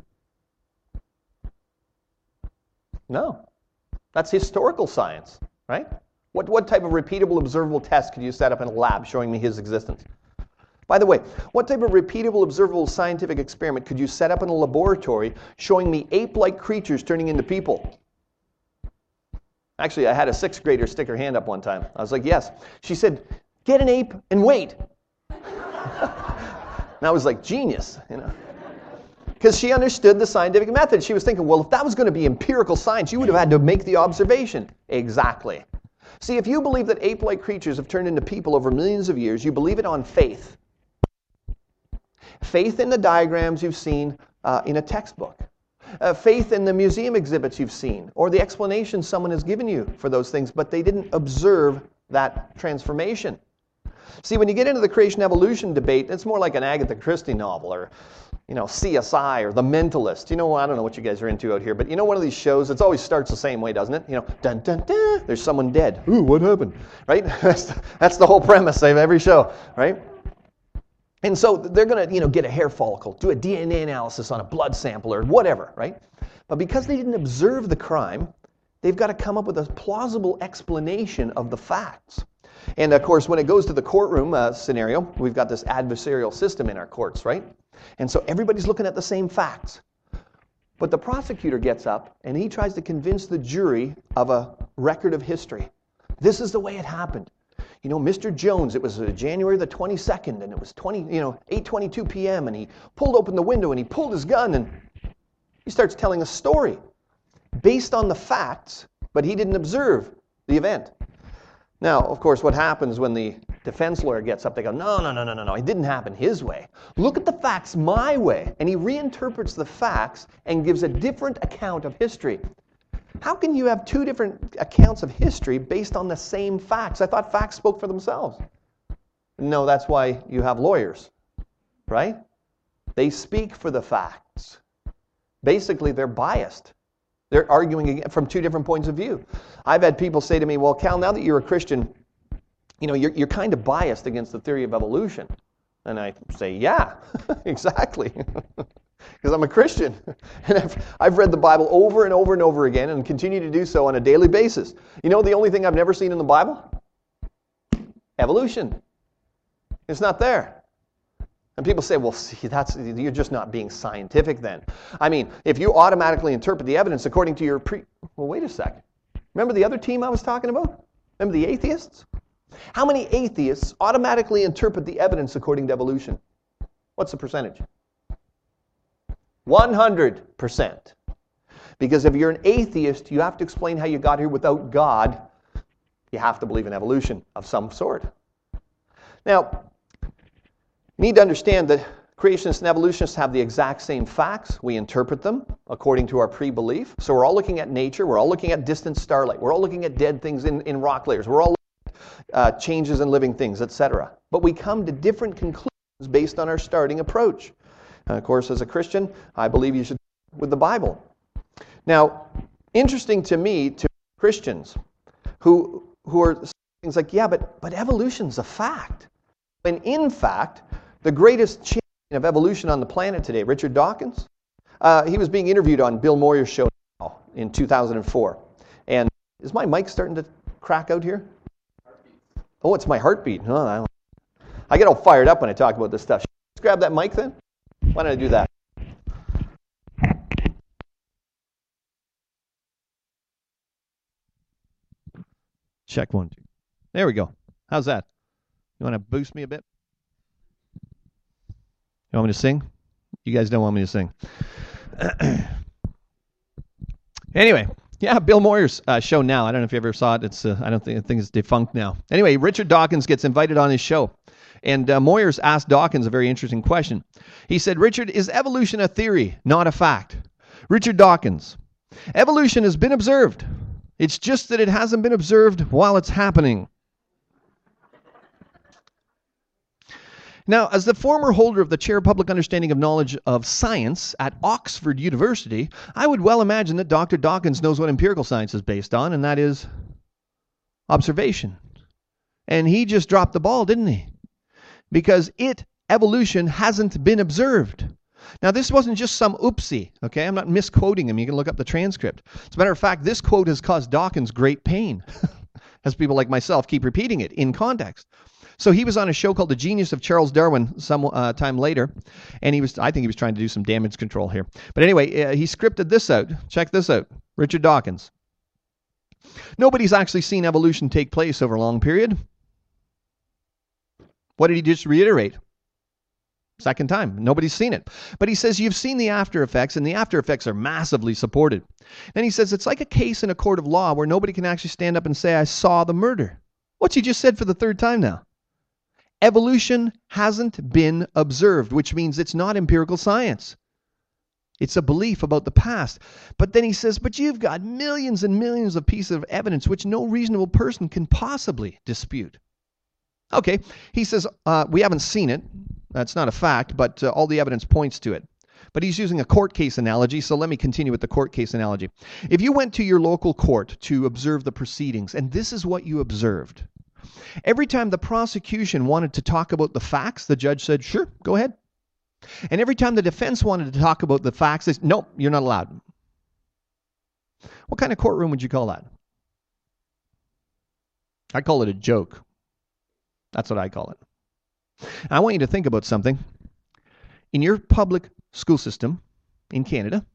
No. That's historical science, right? What, what type of repeatable, observable test could you set up in a lab showing me his existence? By the way, what type of repeatable, observable scientific experiment could you set up in a laboratory showing me ape like creatures turning into people? Actually, I had a sixth grader stick her hand up one time. I was like, yes. She said, get an ape and wait. and I was like, genius, you know. Because she understood the scientific method. She was thinking, well, if that was going to be empirical science, you would have had to make the observation. Exactly. See, if you believe that ape like creatures have turned into people over millions of years, you believe it on faith. Faith in the diagrams you've seen uh, in a textbook uh, faith in the museum exhibits you've seen or the explanation someone has given you for those things, but they didn't observe that transformation. See, when you get into the creation evolution debate, it's more like an Agatha Christie novel or, you know, CSI or The Mentalist. You know, I don't know what you guys are into out here, but you know, one of these shows, it always starts the same way, doesn't it? You know, dun dun dun, there's someone dead. Ooh, what happened? Right? That's the, that's the whole premise of every show, right? And so they're going to, you know, get a hair follicle, do a DNA analysis on a blood sample or whatever, right? But because they didn't observe the crime, they've got to come up with a plausible explanation of the facts. And of course, when it goes to the courtroom uh, scenario, we've got this adversarial system in our courts, right? And so everybody's looking at the same facts. But the prosecutor gets up and he tries to convince the jury of a record of history. This is the way it happened you know, Mr. Jones, it was uh, January the 22nd, and it was 20, you know, 8:22 p.m. and he pulled open the window and he pulled his gun and he starts telling a story based on the facts, but he didn't observe the event. Now, of course, what happens when the defense lawyer gets up, they go, no, no, no, no, no, no, it didn't happen his way. Look at the facts my way. And he reinterprets the facts and gives a different account of history. How can you have two different accounts of history based on the same facts? I thought facts spoke for themselves. No, that's why you have lawyers, right? They speak for the facts. Basically, they're biased. They're arguing from two different points of view. I've had people say to me, Well, Cal, now that you're a Christian, you know, you're, you're kind of biased against the theory of evolution. And I say, Yeah, exactly. because I'm a Christian. And I've, I've read the Bible over and over and over again and continue to do so on a daily basis. You know the only thing I've never seen in the Bible? Evolution. It's not there. And people say, well, see, that's, you're just not being scientific then. I mean, if you automatically interpret the evidence according to your pre. Well, wait a second. Remember the other team I was talking about? Remember the atheists? How many atheists automatically interpret the evidence according to evolution? What's the percentage? 100%. Because if you're an atheist, you have to explain how you got here without God. You have to believe in evolution of some sort. Now, you need to understand that creationists and evolutionists have the exact same facts. We interpret them according to our pre belief. So we're all looking at nature, we're all looking at distant starlight, we're all looking at dead things in, in rock layers, we're all looking at uh, changes in living things, etc. But we come to different conclusions based on our starting approach. And of course, as a Christian, I believe you should with the Bible. Now, interesting to me, to Christians who who are things like, yeah, but but evolution's a fact. And in fact, the greatest champion of evolution on the planet today, Richard Dawkins, uh, he was being interviewed on Bill Moyers' show in 2004. And is my mic starting to crack out here? Oh, it's my heartbeat. Oh, I get all fired up when I talk about this stuff. Grab that mic then. Why don't I do that? Check one, two. There we go. How's that? You want to boost me a bit? You want me to sing? You guys don't want me to sing. anyway, yeah, Bill Moyers' uh, show now. I don't know if you ever saw it. It's uh, I don't think I think it's defunct now. Anyway, Richard Dawkins gets invited on his show, and uh, Moyers asked Dawkins a very interesting question. He said, "Richard, is evolution a theory, not a fact?" Richard Dawkins, evolution has been observed. It's just that it hasn't been observed while it's happening. Now, as the former holder of the Chair of Public Understanding of Knowledge of Science at Oxford University, I would well imagine that Dr. Dawkins knows what empirical science is based on, and that is observation. And he just dropped the ball, didn't he? Because it, evolution, hasn't been observed. Now, this wasn't just some oopsie, okay? I'm not misquoting him. You can look up the transcript. As a matter of fact, this quote has caused Dawkins great pain, as people like myself keep repeating it in context. So he was on a show called The Genius of Charles Darwin some uh, time later, and he was I think he was trying to do some damage control here. But anyway, uh, he scripted this out. Check this out. Richard Dawkins. Nobody's actually seen evolution take place over a long period. What did he just reiterate? Second time. Nobody's seen it. But he says you've seen the after effects, and the after effects are massively supported. Then he says it's like a case in a court of law where nobody can actually stand up and say, I saw the murder. What's he just said for the third time now? Evolution hasn't been observed, which means it's not empirical science. It's a belief about the past. But then he says, but you've got millions and millions of pieces of evidence which no reasonable person can possibly dispute. Okay, he says, uh, we haven't seen it. That's not a fact, but uh, all the evidence points to it. But he's using a court case analogy, so let me continue with the court case analogy. If you went to your local court to observe the proceedings, and this is what you observed, Every time the prosecution wanted to talk about the facts, the judge said, sure, go ahead. And every time the defense wanted to talk about the facts, they said, nope, you're not allowed. What kind of courtroom would you call that? I call it a joke. That's what I call it. I want you to think about something. In your public school system in Canada,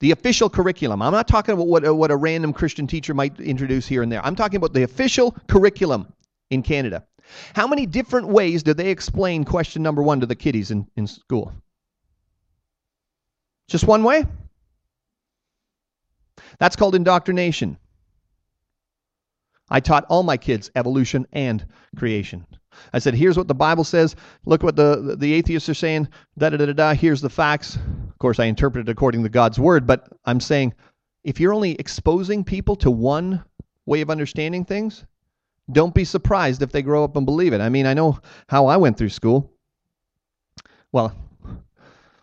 the official curriculum. I'm not talking about what, what a random Christian teacher might introduce here and there. I'm talking about the official curriculum in Canada. How many different ways do they explain question number one to the kiddies in, in school? Just one way? That's called indoctrination. I taught all my kids evolution and creation. I said, here's what the Bible says. Look what the, the atheists are saying. Da da da da. da. Here's the facts. Of course, I interpret it according to God's word, but I'm saying if you're only exposing people to one way of understanding things, don't be surprised if they grow up and believe it. I mean, I know how I went through school. Well,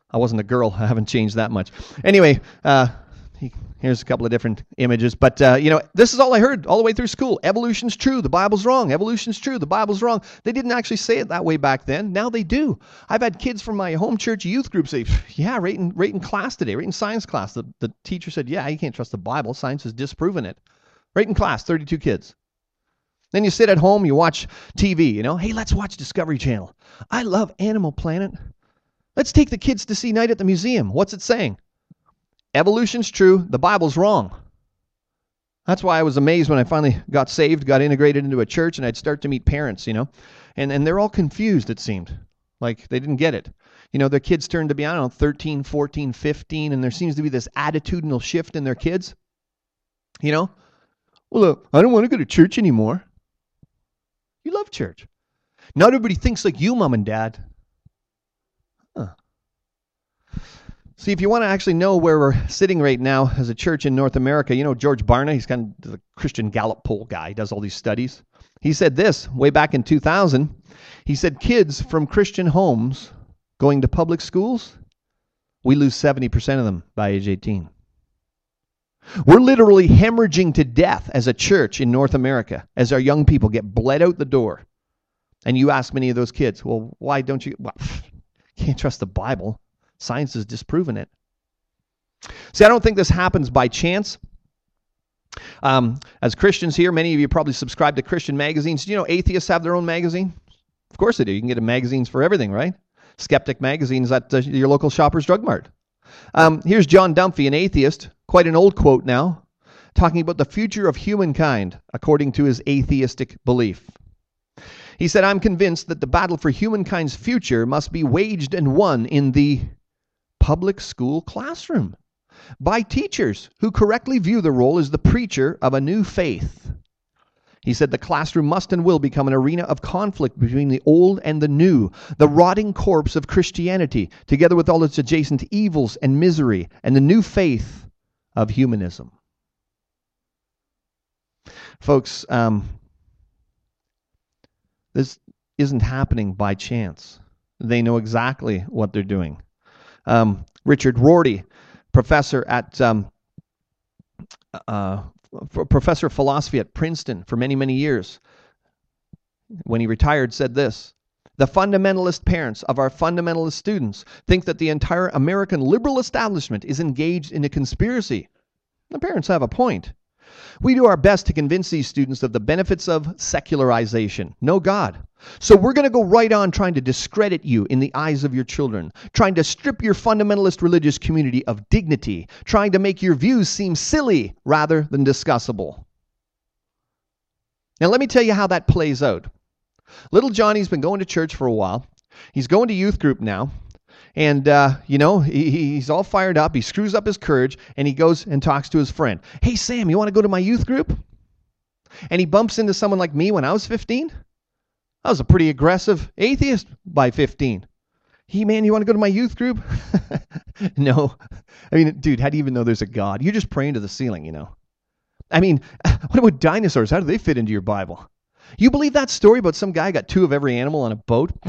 I wasn't a girl. I haven't changed that much. Anyway, uh, Here's a couple of different images. But, uh, you know, this is all I heard all the way through school. Evolution's true. The Bible's wrong. Evolution's true. The Bible's wrong. They didn't actually say it that way back then. Now they do. I've had kids from my home church youth group say, yeah, right in, right in class today, right in science class. The, the teacher said, yeah, you can't trust the Bible. Science has disproven it. Right in class, 32 kids. Then you sit at home, you watch TV, you know, hey, let's watch Discovery Channel. I love Animal Planet. Let's take the kids to see Night at the Museum. What's it saying? Evolution's true, the Bible's wrong. That's why I was amazed when I finally got saved, got integrated into a church, and I'd start to meet parents, you know. And, and they're all confused, it seemed. Like they didn't get it. You know, their kids turned to be, I don't know, 13, 14, 15, and there seems to be this attitudinal shift in their kids. You know? Well, uh, I don't want to go to church anymore. You love church. Not everybody thinks like you, mom and dad. See, if you want to actually know where we're sitting right now as a church in North America, you know George Barna, he's kind of the Christian Gallup poll guy, he does all these studies. He said this way back in 2000. He said kids from Christian homes going to public schools, we lose 70% of them by age 18. We're literally hemorrhaging to death as a church in North America as our young people get bled out the door. And you ask many of those kids, well, why don't you? Well, can't trust the Bible. Science has disproven it. See, I don't think this happens by chance. Um, as Christians here, many of you probably subscribe to Christian magazines. Do you know atheists have their own magazine? Of course they do. You can get magazines for everything, right? Skeptic magazines at uh, your local Shoppers Drug Mart. Um, here's John Dunphy, an atheist, quite an old quote now, talking about the future of humankind according to his atheistic belief. He said, I'm convinced that the battle for humankind's future must be waged and won in the public school classroom by teachers who correctly view the role as the preacher of a new faith. He said the classroom must and will become an arena of conflict between the old and the new, the rotting corpse of Christianity, together with all its adjacent evils and misery, and the new faith of humanism. Folks, um, this isn't happening by chance. They know exactly what they're doing. Um, Richard Rorty, professor at um, uh, professor of philosophy at Princeton for many, many years, when he retired, said this The fundamentalist parents of our fundamentalist students think that the entire American liberal establishment is engaged in a conspiracy. The parents have a point. We do our best to convince these students of the benefits of secularization. No God. So we're going to go right on trying to discredit you in the eyes of your children, trying to strip your fundamentalist religious community of dignity, trying to make your views seem silly rather than discussable. Now, let me tell you how that plays out. Little Johnny's been going to church for a while. He's going to youth group now. And, uh, you know, he, he's all fired up. He screws up his courage and he goes and talks to his friend. Hey, Sam, you want to go to my youth group? And he bumps into someone like me when I was 15. I was a pretty aggressive atheist by 15. Hey, man, you want to go to my youth group? no. I mean, dude, how do you even know there's a God? You're just praying to the ceiling, you know. I mean, what about dinosaurs? How do they fit into your Bible? You believe that story about some guy got two of every animal on a boat?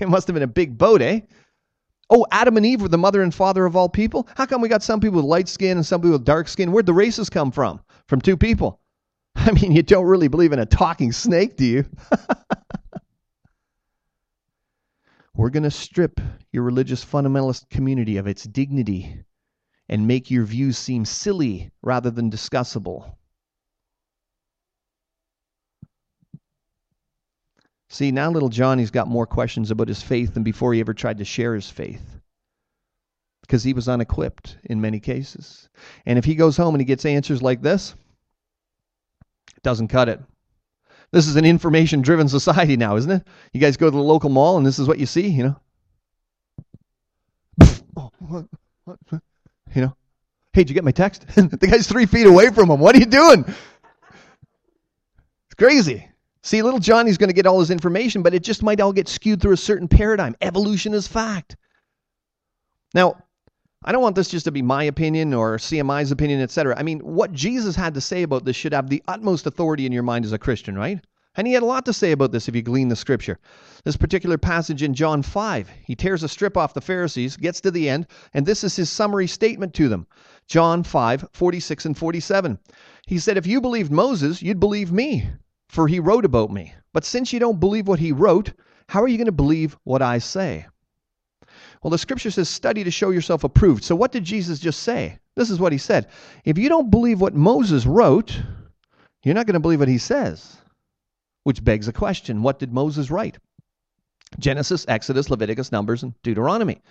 it must have been a big boat, eh? Oh, Adam and Eve were the mother and father of all people? How come we got some people with light skin and some people with dark skin? Where'd the races come from? From two people. I mean, you don't really believe in a talking snake, do you? We're going to strip your religious fundamentalist community of its dignity and make your views seem silly rather than discussable. See, now little Johnny's got more questions about his faith than before he ever tried to share his faith. Because he was unequipped in many cases. And if he goes home and he gets answers like this, it doesn't cut it. This is an information driven society now, isn't it? You guys go to the local mall and this is what you see, you know? You know? Hey, did you get my text? the guy's three feet away from him. What are you doing? It's crazy. See, little Johnny's going to get all his information, but it just might all get skewed through a certain paradigm. Evolution is fact. Now, I don't want this just to be my opinion or CMI's opinion, etc. I mean, what Jesus had to say about this should have the utmost authority in your mind as a Christian, right? And he had a lot to say about this if you glean the scripture. This particular passage in John 5, he tears a strip off the Pharisees, gets to the end, and this is his summary statement to them. John 5, 46 and 47. He said, If you believed Moses, you'd believe me, for he wrote about me. But since you don't believe what he wrote, how are you going to believe what I say? Well, the scripture says, study to show yourself approved. So, what did Jesus just say? This is what he said If you don't believe what Moses wrote, you're not going to believe what he says. Which begs a question what did Moses write? Genesis, Exodus, Leviticus, Numbers, and Deuteronomy.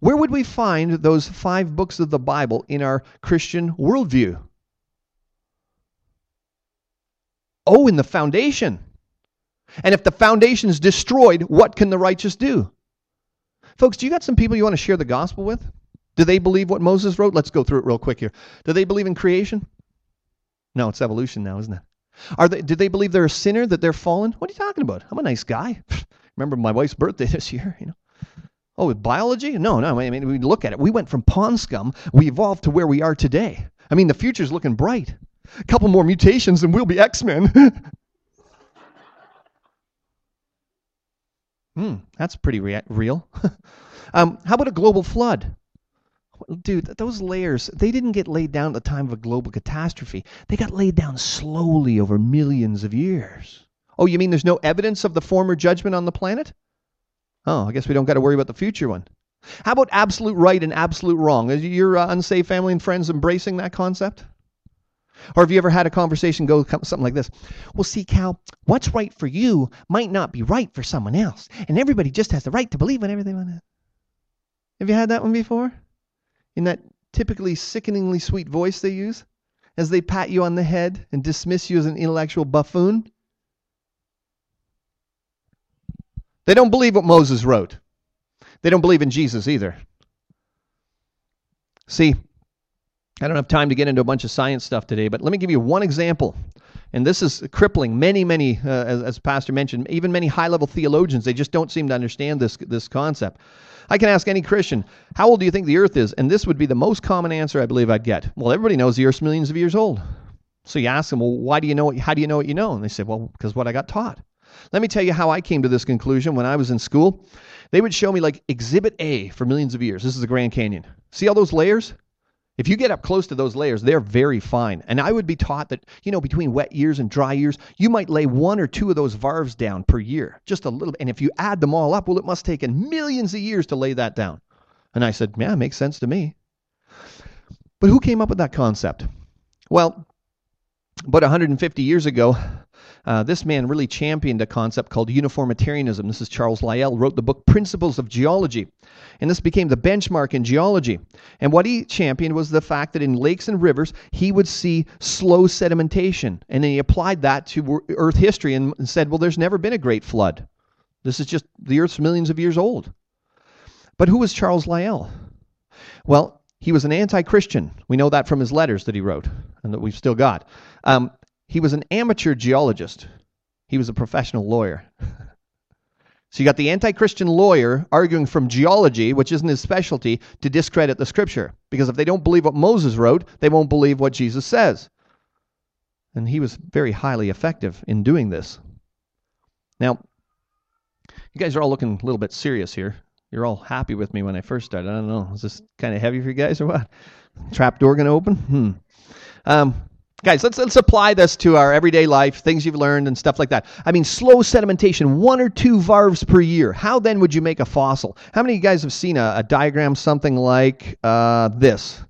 Where would we find those five books of the Bible in our Christian worldview? Oh, in the foundation. And if the foundation is destroyed, what can the righteous do? Folks, do you got some people you want to share the gospel with? Do they believe what Moses wrote? Let's go through it real quick here. Do they believe in creation? No, it's evolution now, isn't it? Are they, do they believe they're a sinner, that they're fallen? What are you talking about? I'm a nice guy. Remember my wife's birthday this year, you know. Oh, with biology? No, no. I mean, we look at it. We went from pond scum, we evolved to where we are today. I mean, the future's looking bright. A couple more mutations and we'll be X Men. hmm, that's pretty rea- real. um, how about a global flood? Dude, those layers, they didn't get laid down at the time of a global catastrophe. They got laid down slowly over millions of years. Oh, you mean there's no evidence of the former judgment on the planet? Oh, I guess we don't got to worry about the future one. How about absolute right and absolute wrong? Is your uh, unsafe family and friends embracing that concept? Or have you ever had a conversation go something like this? Well, see, Cal, what's right for you might not be right for someone else. And everybody just has the right to believe whatever they want to. Have you had that one before? In that typically sickeningly sweet voice they use? As they pat you on the head and dismiss you as an intellectual buffoon? They don't believe what Moses wrote. They don't believe in Jesus either. See, I don't have time to get into a bunch of science stuff today, but let me give you one example. And this is crippling. Many, many, uh, as, as Pastor mentioned, even many high level theologians, they just don't seem to understand this, this concept. I can ask any Christian, how old do you think the earth is? And this would be the most common answer I believe I'd get. Well, everybody knows the earth's millions of years old. So you ask them, well, why do you know what, how do you know what you know? And they say, well, because what I got taught. Let me tell you how I came to this conclusion when I was in school. They would show me like Exhibit A for millions of years. This is the Grand Canyon. See all those layers? If you get up close to those layers, they're very fine. And I would be taught that, you know, between wet years and dry years, you might lay one or two of those varves down per year, just a little. And if you add them all up, well, it must take in millions of years to lay that down. And I said, yeah, makes sense to me. But who came up with that concept? Well, about 150 years ago, uh, this man really championed a concept called uniformitarianism. This is Charles Lyell, wrote the book Principles of Geology. And this became the benchmark in geology. And what he championed was the fact that in lakes and rivers, he would see slow sedimentation. And then he applied that to Earth history and said, well, there's never been a great flood. This is just the Earth's millions of years old. But who was Charles Lyell? Well, he was an anti Christian. We know that from his letters that he wrote and that we've still got. Um, he was an amateur geologist. He was a professional lawyer. so you got the anti Christian lawyer arguing from geology, which isn't his specialty, to discredit the scripture. Because if they don't believe what Moses wrote, they won't believe what Jesus says. And he was very highly effective in doing this. Now, you guys are all looking a little bit serious here. You're all happy with me when I first started. I don't know. Is this kind of heavy for you guys or what? Trap door going to open? Hmm. Um, Guys, let's let's apply this to our everyday life, things you've learned and stuff like that. I mean, slow sedimentation, one or two varves per year. How then would you make a fossil? How many of you guys have seen a, a diagram something like uh, this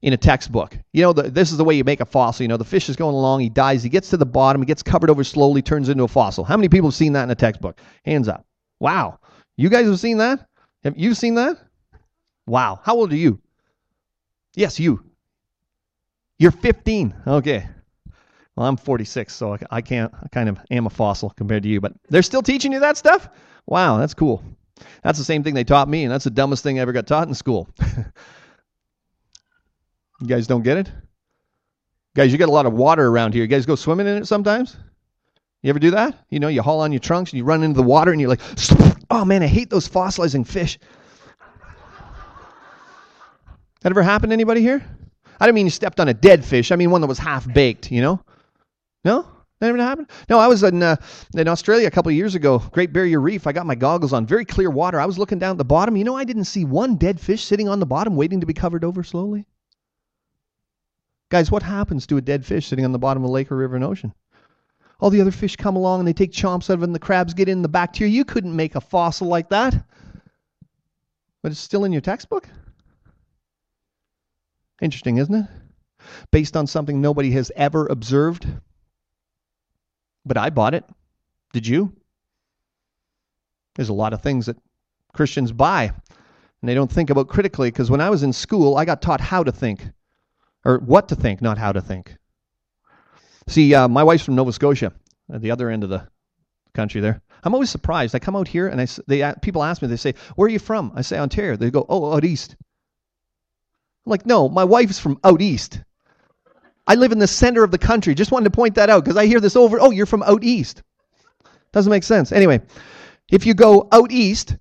in a textbook? You know, the, this is the way you make a fossil. You know, the fish is going along, he dies, he gets to the bottom, he gets covered over slowly, turns into a fossil. How many people have seen that in a textbook? Hands up. Wow. You guys have seen that? Have you seen that? Wow. How old are you? Yes, you. You're 15. Okay. Well, I'm 46, so I can't. I kind of am a fossil compared to you, but they're still teaching you that stuff. Wow, that's cool. That's the same thing they taught me, and that's the dumbest thing I ever got taught in school. you guys don't get it? Guys, you got a lot of water around here. You guys go swimming in it sometimes? You ever do that? You know, you haul on your trunks and you run into the water and you're like, oh man, I hate those fossilizing fish. That ever happened to anybody here? I don't mean you stepped on a dead fish. I mean one that was half baked, you know? No? That ever happened? No, I was in, uh, in Australia a couple years ago, Great Barrier Reef. I got my goggles on, very clear water. I was looking down at the bottom. You know, I didn't see one dead fish sitting on the bottom waiting to be covered over slowly. Guys, what happens to a dead fish sitting on the bottom of a lake or river and ocean? All the other fish come along and they take chomps out of it and the crabs get in the bacteria. You couldn't make a fossil like that. But it's still in your textbook? Interesting, isn't it? Based on something nobody has ever observed. But I bought it. Did you? There's a lot of things that Christians buy and they don't think about critically because when I was in school, I got taught how to think or what to think, not how to think. See, uh, my wife's from Nova Scotia, at the other end of the country there. I'm always surprised. I come out here and I, they, people ask me, they say, Where are you from? I say, Ontario. They go, Oh, out east. I'm like, no, my wife's from out east. I live in the center of the country. Just wanted to point that out because I hear this over. Oh, you're from out east. Doesn't make sense. Anyway, if you go out east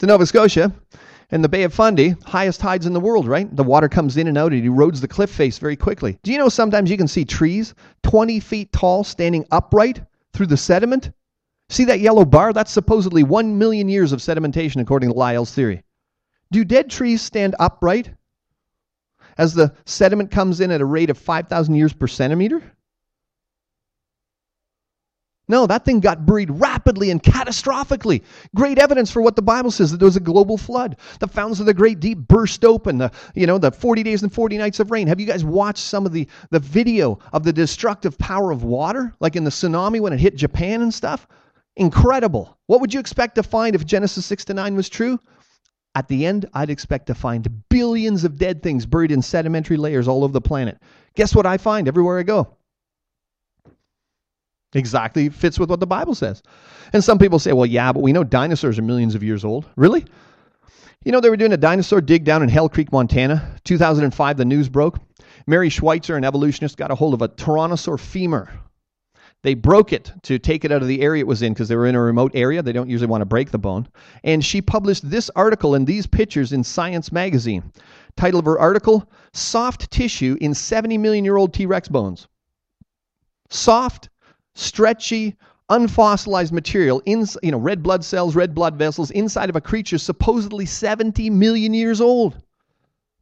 to Nova Scotia and the Bay of Fundy, highest tides in the world, right? The water comes in and out. It erodes the cliff face very quickly. Do you know sometimes you can see trees 20 feet tall standing upright through the sediment? See that yellow bar? That's supposedly 1 million years of sedimentation according to Lyell's theory. Do dead trees stand upright as the sediment comes in at a rate of 5,000 years per centimeter? No, that thing got buried rapidly and catastrophically. Great evidence for what the Bible says that there was a global flood. The fountains of the great deep burst open. The you know the 40 days and 40 nights of rain. Have you guys watched some of the the video of the destructive power of water, like in the tsunami when it hit Japan and stuff? Incredible. What would you expect to find if Genesis 6 to 9 was true? At the end, I'd expect to find billions of dead things buried in sedimentary layers all over the planet. Guess what I find everywhere I go? Exactly fits with what the Bible says. And some people say, well, yeah, but we know dinosaurs are millions of years old. Really? You know, they were doing a dinosaur dig down in Hell Creek, Montana. 2005, the news broke. Mary Schweitzer, an evolutionist, got a hold of a Tyrannosaur femur. They broke it to take it out of the area it was in because they were in a remote area. They don't usually want to break the bone. And she published this article and these pictures in Science magazine. Title of her article Soft Tissue in 70 Million Year Old T Rex Bones. Soft, stretchy, unfossilized material in you know red blood cells red blood vessels inside of a creature supposedly 70 million years old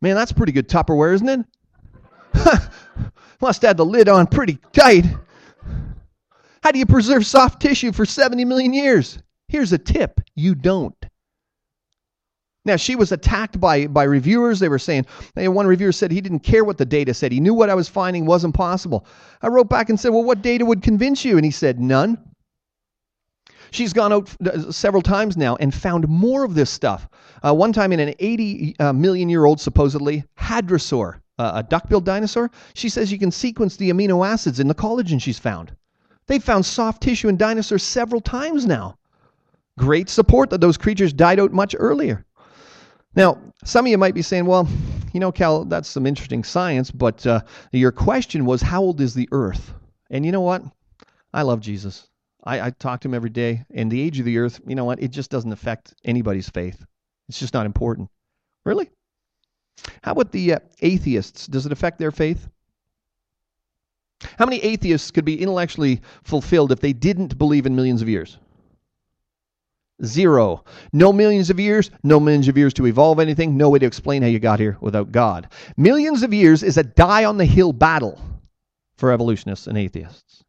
man that's pretty good tupperware isn't it must have the lid on pretty tight how do you preserve soft tissue for 70 million years here's a tip you don't now she was attacked by by reviewers. They were saying one reviewer said he didn't care what the data said. He knew what I was finding wasn't possible. I wrote back and said, "Well, what data would convince you?" And he said, "None." She's gone out uh, several times now and found more of this stuff. Uh, one time in an 80 uh, million year old supposedly hadrosaur, uh, a duck-billed dinosaur, she says you can sequence the amino acids in the collagen she's found. They've found soft tissue in dinosaurs several times now. Great support that those creatures died out much earlier. Now, some of you might be saying, well, you know, Cal, that's some interesting science, but uh, your question was, how old is the earth? And you know what? I love Jesus. I, I talk to him every day. And the age of the earth, you know what? It just doesn't affect anybody's faith. It's just not important. Really? How about the uh, atheists? Does it affect their faith? How many atheists could be intellectually fulfilled if they didn't believe in millions of years? Zero. No millions of years, no millions of years to evolve anything, no way to explain how you got here without God. Millions of years is a die on the hill battle for evolutionists and atheists.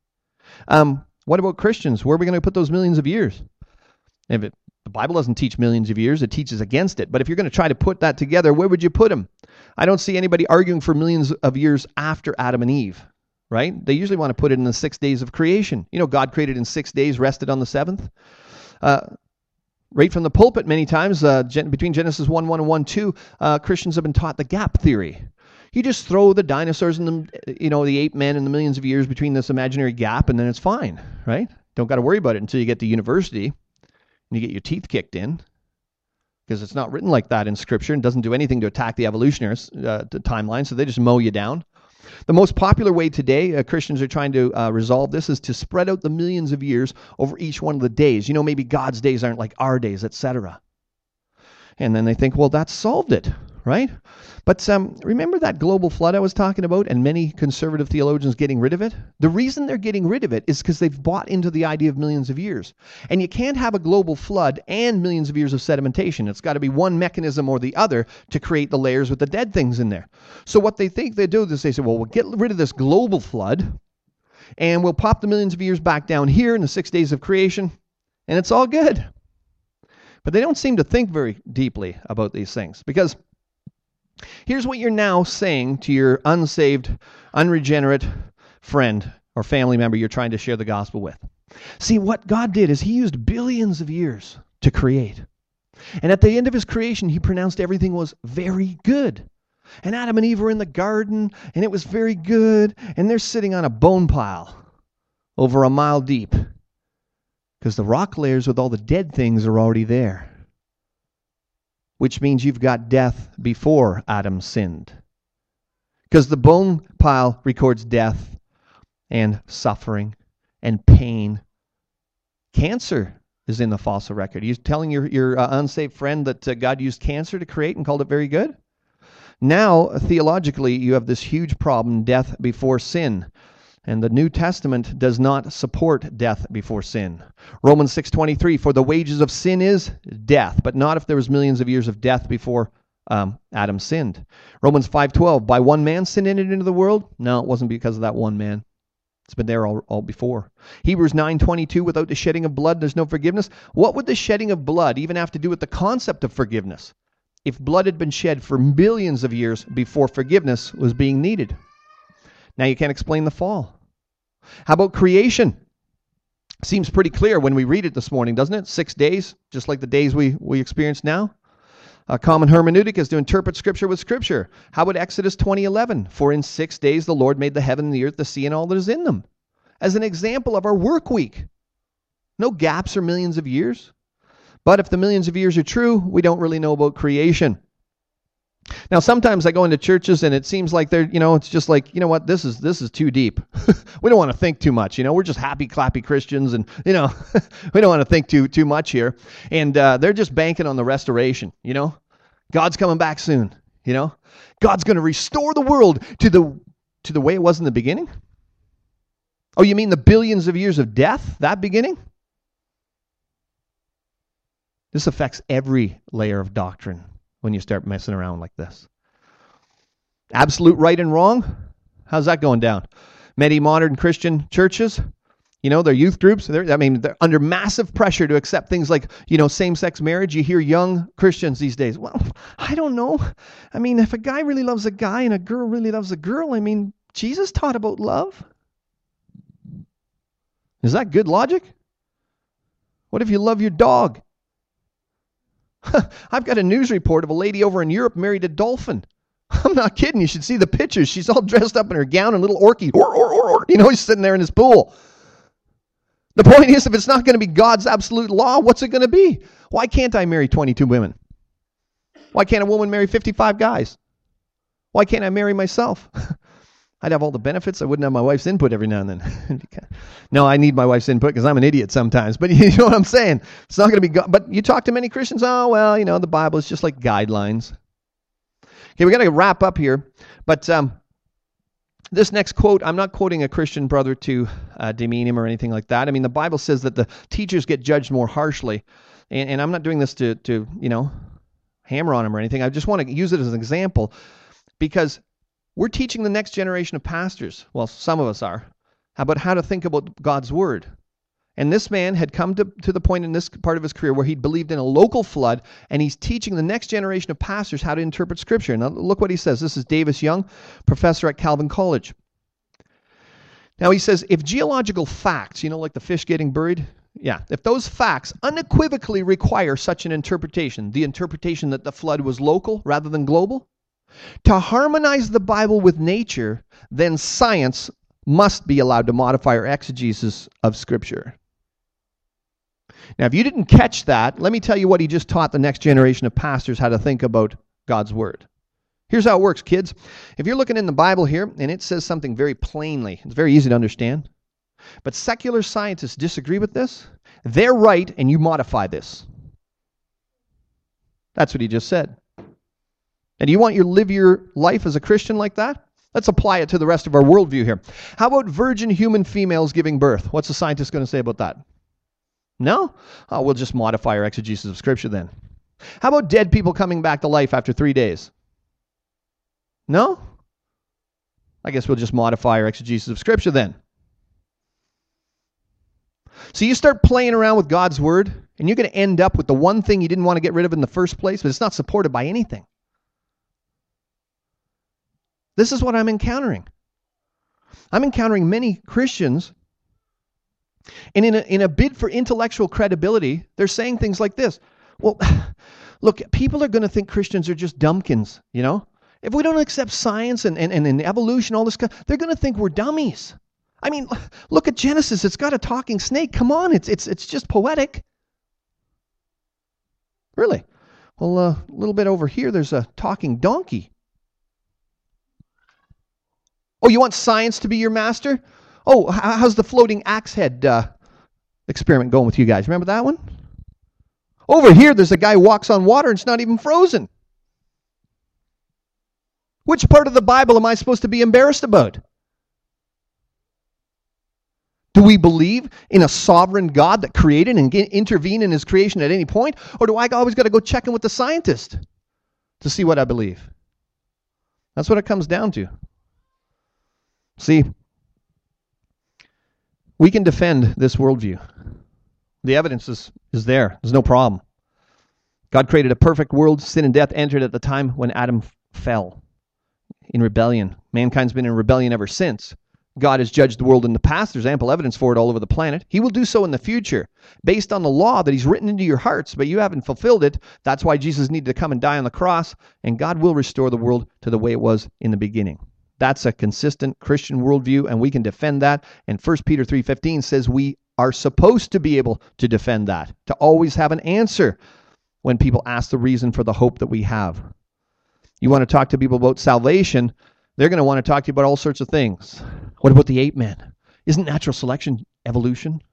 Um, what about Christians? Where are we going to put those millions of years? If it, the Bible doesn't teach millions of years, it teaches against it. But if you're going to try to put that together, where would you put them? I don't see anybody arguing for millions of years after Adam and Eve, right? They usually want to put it in the six days of creation. You know, God created in six days, rested on the seventh. Uh, right from the pulpit many times uh, gen- between Genesis 1 1 and 1 2, uh, Christians have been taught the gap theory. You just throw the dinosaurs and the, you know, the ape men and the millions of years between this imaginary gap, and then it's fine, right? Don't got to worry about it until you get to university and you get your teeth kicked in because it's not written like that in Scripture and doesn't do anything to attack the evolutionary uh, timeline, so they just mow you down. The most popular way today uh, Christians are trying to uh, resolve this is to spread out the millions of years over each one of the days. You know, maybe God's days aren't like our days, etc. And then they think, well, that solved it right? But um, remember that global flood I was talking about and many conservative theologians getting rid of it? The reason they're getting rid of it is because they've bought into the idea of millions of years. And you can't have a global flood and millions of years of sedimentation. It's got to be one mechanism or the other to create the layers with the dead things in there. So what they think they do is they say, well, we'll get rid of this global flood and we'll pop the millions of years back down here in the six days of creation and it's all good. But they don't seem to think very deeply about these things because Here's what you're now saying to your unsaved, unregenerate friend or family member you're trying to share the gospel with. See, what God did is He used billions of years to create. And at the end of His creation, He pronounced everything was very good. And Adam and Eve were in the garden, and it was very good, and they're sitting on a bone pile over a mile deep because the rock layers with all the dead things are already there which means you've got death before Adam sinned. Because the bone pile records death and suffering and pain. Cancer is in the fossil record. You're you telling your, your uh, unsaved friend that uh, God used cancer to create and called it very good? Now, theologically, you have this huge problem death before sin. And the New Testament does not support death before sin. Romans 6:23 for the wages of sin is death, but not if there was millions of years of death before um, Adam sinned. Romans 5:12 by one man sin entered into the world? No, it wasn't because of that one man. It's been there all, all before. Hebrews 9:22 without the shedding of blood there's no forgiveness. What would the shedding of blood even have to do with the concept of forgiveness? If blood had been shed for millions of years before forgiveness was being needed. Now you can't explain the fall. How about creation? Seems pretty clear when we read it this morning, doesn't it? 6 days, just like the days we we experience now. A common hermeneutic is to interpret Scripture with Scripture. How about Exodus 20:11? For in six days the Lord made the heaven and the earth, the sea, and all that is in them. As an example of our work week. No gaps or millions of years. But if the millions of years are true, we don't really know about creation. Now sometimes I go into churches and it seems like they're, you know, it's just like, you know what, this is this is too deep. we don't want to think too much, you know. We're just happy clappy Christians, and you know, we don't want to think too too much here. And uh, they're just banking on the restoration, you know. God's coming back soon, you know? God's going to restore the world to the to the way it was in the beginning? Oh, you mean the billions of years of death, that beginning? This affects every layer of doctrine when you start messing around like this. Absolute right and wrong? How's that going down? Many modern Christian churches, you know, their youth groups, I mean, they're under massive pressure to accept things like, you know, same sex marriage. You hear young Christians these days, well, I don't know. I mean, if a guy really loves a guy and a girl really loves a girl, I mean, Jesus taught about love. Is that good logic? What if you love your dog? I've got a news report of a lady over in Europe married a dolphin. I'm not kidding. You should see the pictures. She's all dressed up in her gown and little orky. Or, or, or, you know, he's sitting there in his pool. The point is, if it's not going to be God's absolute law, what's it going to be? Why can't I marry 22 women? Why can't a woman marry 55 guys? Why can't I marry myself? I'd have all the benefits. I wouldn't have my wife's input every now and then. no, I need my wife's input because I'm an idiot sometimes. But you know what I'm saying? It's not going to be. God. But you talk to many Christians. Oh well, you know the Bible is just like guidelines. Okay, we got to wrap up here. But um, this next quote, I'm not quoting a Christian brother to uh, demean him or anything like that. I mean, the Bible says that the teachers get judged more harshly, and, and I'm not doing this to, to, you know, hammer on him or anything. I just want to use it as an example because we're teaching the next generation of pastors. Well, some of us are about how to think about God's word. And this man had come to, to the point in this part of his career where he'd believed in a local flood, and he's teaching the next generation of pastors how to interpret Scripture. Now, look what he says. This is Davis Young, professor at Calvin College. Now, he says if geological facts, you know, like the fish getting buried, yeah, if those facts unequivocally require such an interpretation, the interpretation that the flood was local rather than global, to harmonize the Bible with nature, then science must be allowed to modify our exegesis of Scripture. Now, if you didn't catch that, let me tell you what he just taught the next generation of pastors how to think about God's Word. Here's how it works, kids. If you're looking in the Bible here and it says something very plainly, it's very easy to understand, but secular scientists disagree with this, they're right and you modify this. That's what he just said. And you want to live your life as a Christian like that? Let's apply it to the rest of our worldview here. How about virgin human females giving birth? What's the scientist going to say about that? No? Oh, we'll just modify our exegesis of Scripture then. How about dead people coming back to life after three days? No? I guess we'll just modify our exegesis of Scripture then. So you start playing around with God's Word, and you're going to end up with the one thing you didn't want to get rid of in the first place, but it's not supported by anything. This is what I'm encountering. I'm encountering many Christians and in a, in a bid for intellectual credibility, they're saying things like this. Well, look, people are going to think Christians are just dumbkins, you know? If we don't accept science and, and, and evolution, all this stuff, they're going to think we're dummies. I mean, look at Genesis. It's got a talking snake. Come on, it's, it's, it's just poetic. Really? Well, uh, a little bit over here, there's a talking donkey. Oh, you want science to be your master? Oh, how's the floating axe head uh, experiment going with you guys? Remember that one? Over here, there's a guy who walks on water and it's not even frozen. Which part of the Bible am I supposed to be embarrassed about? Do we believe in a sovereign God that created and intervene in his creation at any point? Or do I always got to go check in with the scientist to see what I believe? That's what it comes down to. See, we can defend this worldview. The evidence is, is there. There's no problem. God created a perfect world. Sin and death entered at the time when Adam fell in rebellion. Mankind's been in rebellion ever since. God has judged the world in the past. There's ample evidence for it all over the planet. He will do so in the future based on the law that He's written into your hearts, but you haven't fulfilled it. That's why Jesus needed to come and die on the cross, and God will restore the world to the way it was in the beginning. That's a consistent Christian worldview, and we can defend that. And 1 Peter 3.15 says we are supposed to be able to defend that, to always have an answer when people ask the reason for the hope that we have. You want to talk to people about salvation, they're going to want to talk to you about all sorts of things. What about the ape man? Isn't natural selection evolution?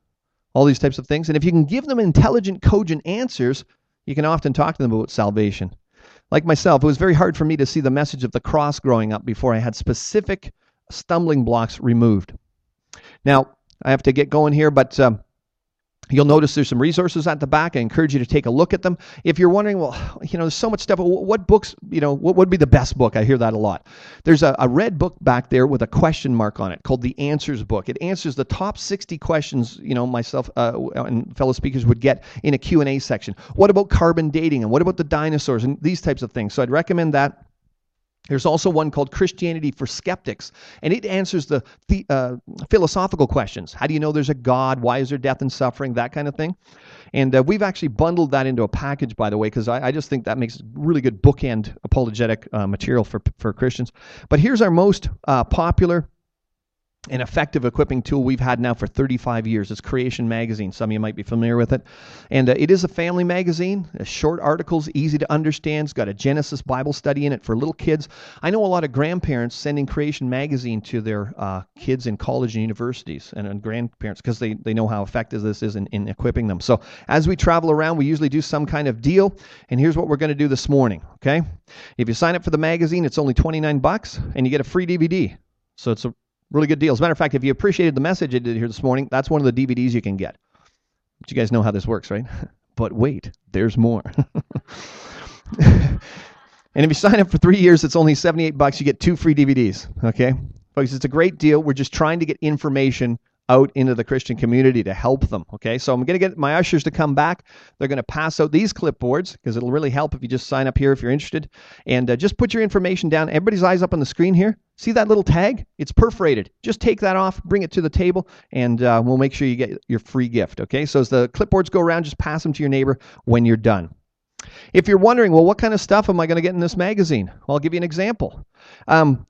All these types of things. And if you can give them intelligent, cogent answers, you can often talk to them about salvation. Like myself, it was very hard for me to see the message of the cross growing up before I had specific stumbling blocks removed. Now, I have to get going here, but um, You'll notice there's some resources at the back. I encourage you to take a look at them. If you're wondering, well, you know, there's so much stuff. What books, you know, what would be the best book? I hear that a lot. There's a, a red book back there with a question mark on it called the Answers Book. It answers the top 60 questions, you know, myself uh, and fellow speakers would get in a Q&A section. What about carbon dating and what about the dinosaurs and these types of things? So I'd recommend that. There's also one called Christianity for Skeptics, and it answers the, the uh, philosophical questions. How do you know there's a God? Why is there death and suffering? That kind of thing. And uh, we've actually bundled that into a package, by the way, because I, I, just think that makes really good bookend apologetic uh, material for, for Christians. But here's our most uh, popular an effective equipping tool we've had now for 35 years. It's Creation Magazine. Some of you might be familiar with it. And uh, it is a family magazine, uh, short articles, easy to understand. It's got a Genesis Bible study in it for little kids. I know a lot of grandparents sending Creation Magazine to their uh, kids in college and universities and, and grandparents because they, they know how effective this is in, in equipping them. So as we travel around, we usually do some kind of deal. And here's what we're going to do this morning, okay? If you sign up for the magazine, it's only 29 bucks and you get a free DVD. So it's a Really good deal. As a matter of fact, if you appreciated the message I did here this morning, that's one of the DVDs you can get. But you guys know how this works, right? but wait, there's more. and if you sign up for three years, it's only 78 bucks. You get two free DVDs. Okay, folks, it's a great deal. We're just trying to get information out into the Christian community to help them. Okay, so I'm going to get my ushers to come back. They're going to pass out these clipboards because it'll really help if you just sign up here if you're interested. And uh, just put your information down. Everybody's eyes up on the screen here. See that little tag? It's perforated. Just take that off, bring it to the table, and uh, we'll make sure you get your free gift. Okay, so as the clipboards go around, just pass them to your neighbor when you're done. If you're wondering, well, what kind of stuff am I going to get in this magazine? Well, I'll give you an example. Um,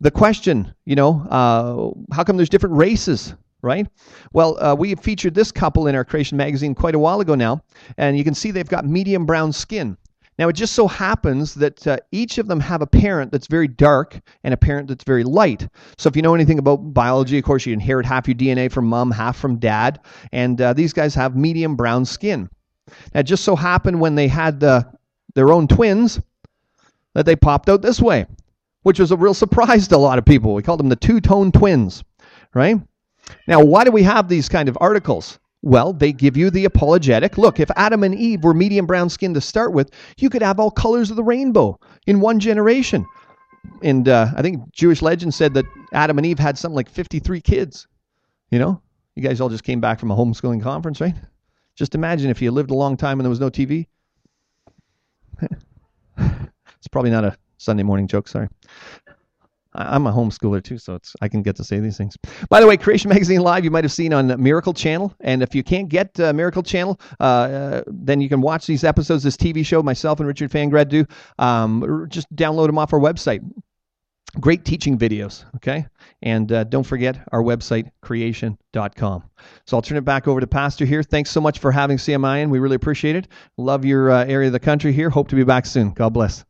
the question, you know, uh, how come there's different races right? Well, uh, we featured this couple in our Creation magazine quite a while ago now, and you can see they've got medium brown skin. Now, it just so happens that uh, each of them have a parent that's very dark and a parent that's very light. So, if you know anything about biology, of course, you inherit half your DNA from mom, half from dad, and uh, these guys have medium brown skin. Now, it just so happened when they had the, their own twins that they popped out this way, which was a real surprise to a lot of people. We called them the two tone twins, right? Now, why do we have these kind of articles? Well, they give you the apologetic. Look, if Adam and Eve were medium brown skin to start with, you could have all colors of the rainbow in one generation. And uh, I think Jewish legend said that Adam and Eve had something like 53 kids. You know, you guys all just came back from a homeschooling conference, right? Just imagine if you lived a long time and there was no TV. it's probably not a Sunday morning joke, sorry. I'm a homeschooler too, so it's I can get to say these things. By the way, Creation Magazine Live you might have seen on Miracle Channel, and if you can't get uh, Miracle Channel, uh, uh, then you can watch these episodes, this TV show myself and Richard Fangrad do. Um, just download them off our website. Great teaching videos, okay? And uh, don't forget our website, creation.com. So I'll turn it back over to Pastor here. Thanks so much for having CMI in. We really appreciate it. Love your uh, area of the country here. Hope to be back soon. God bless.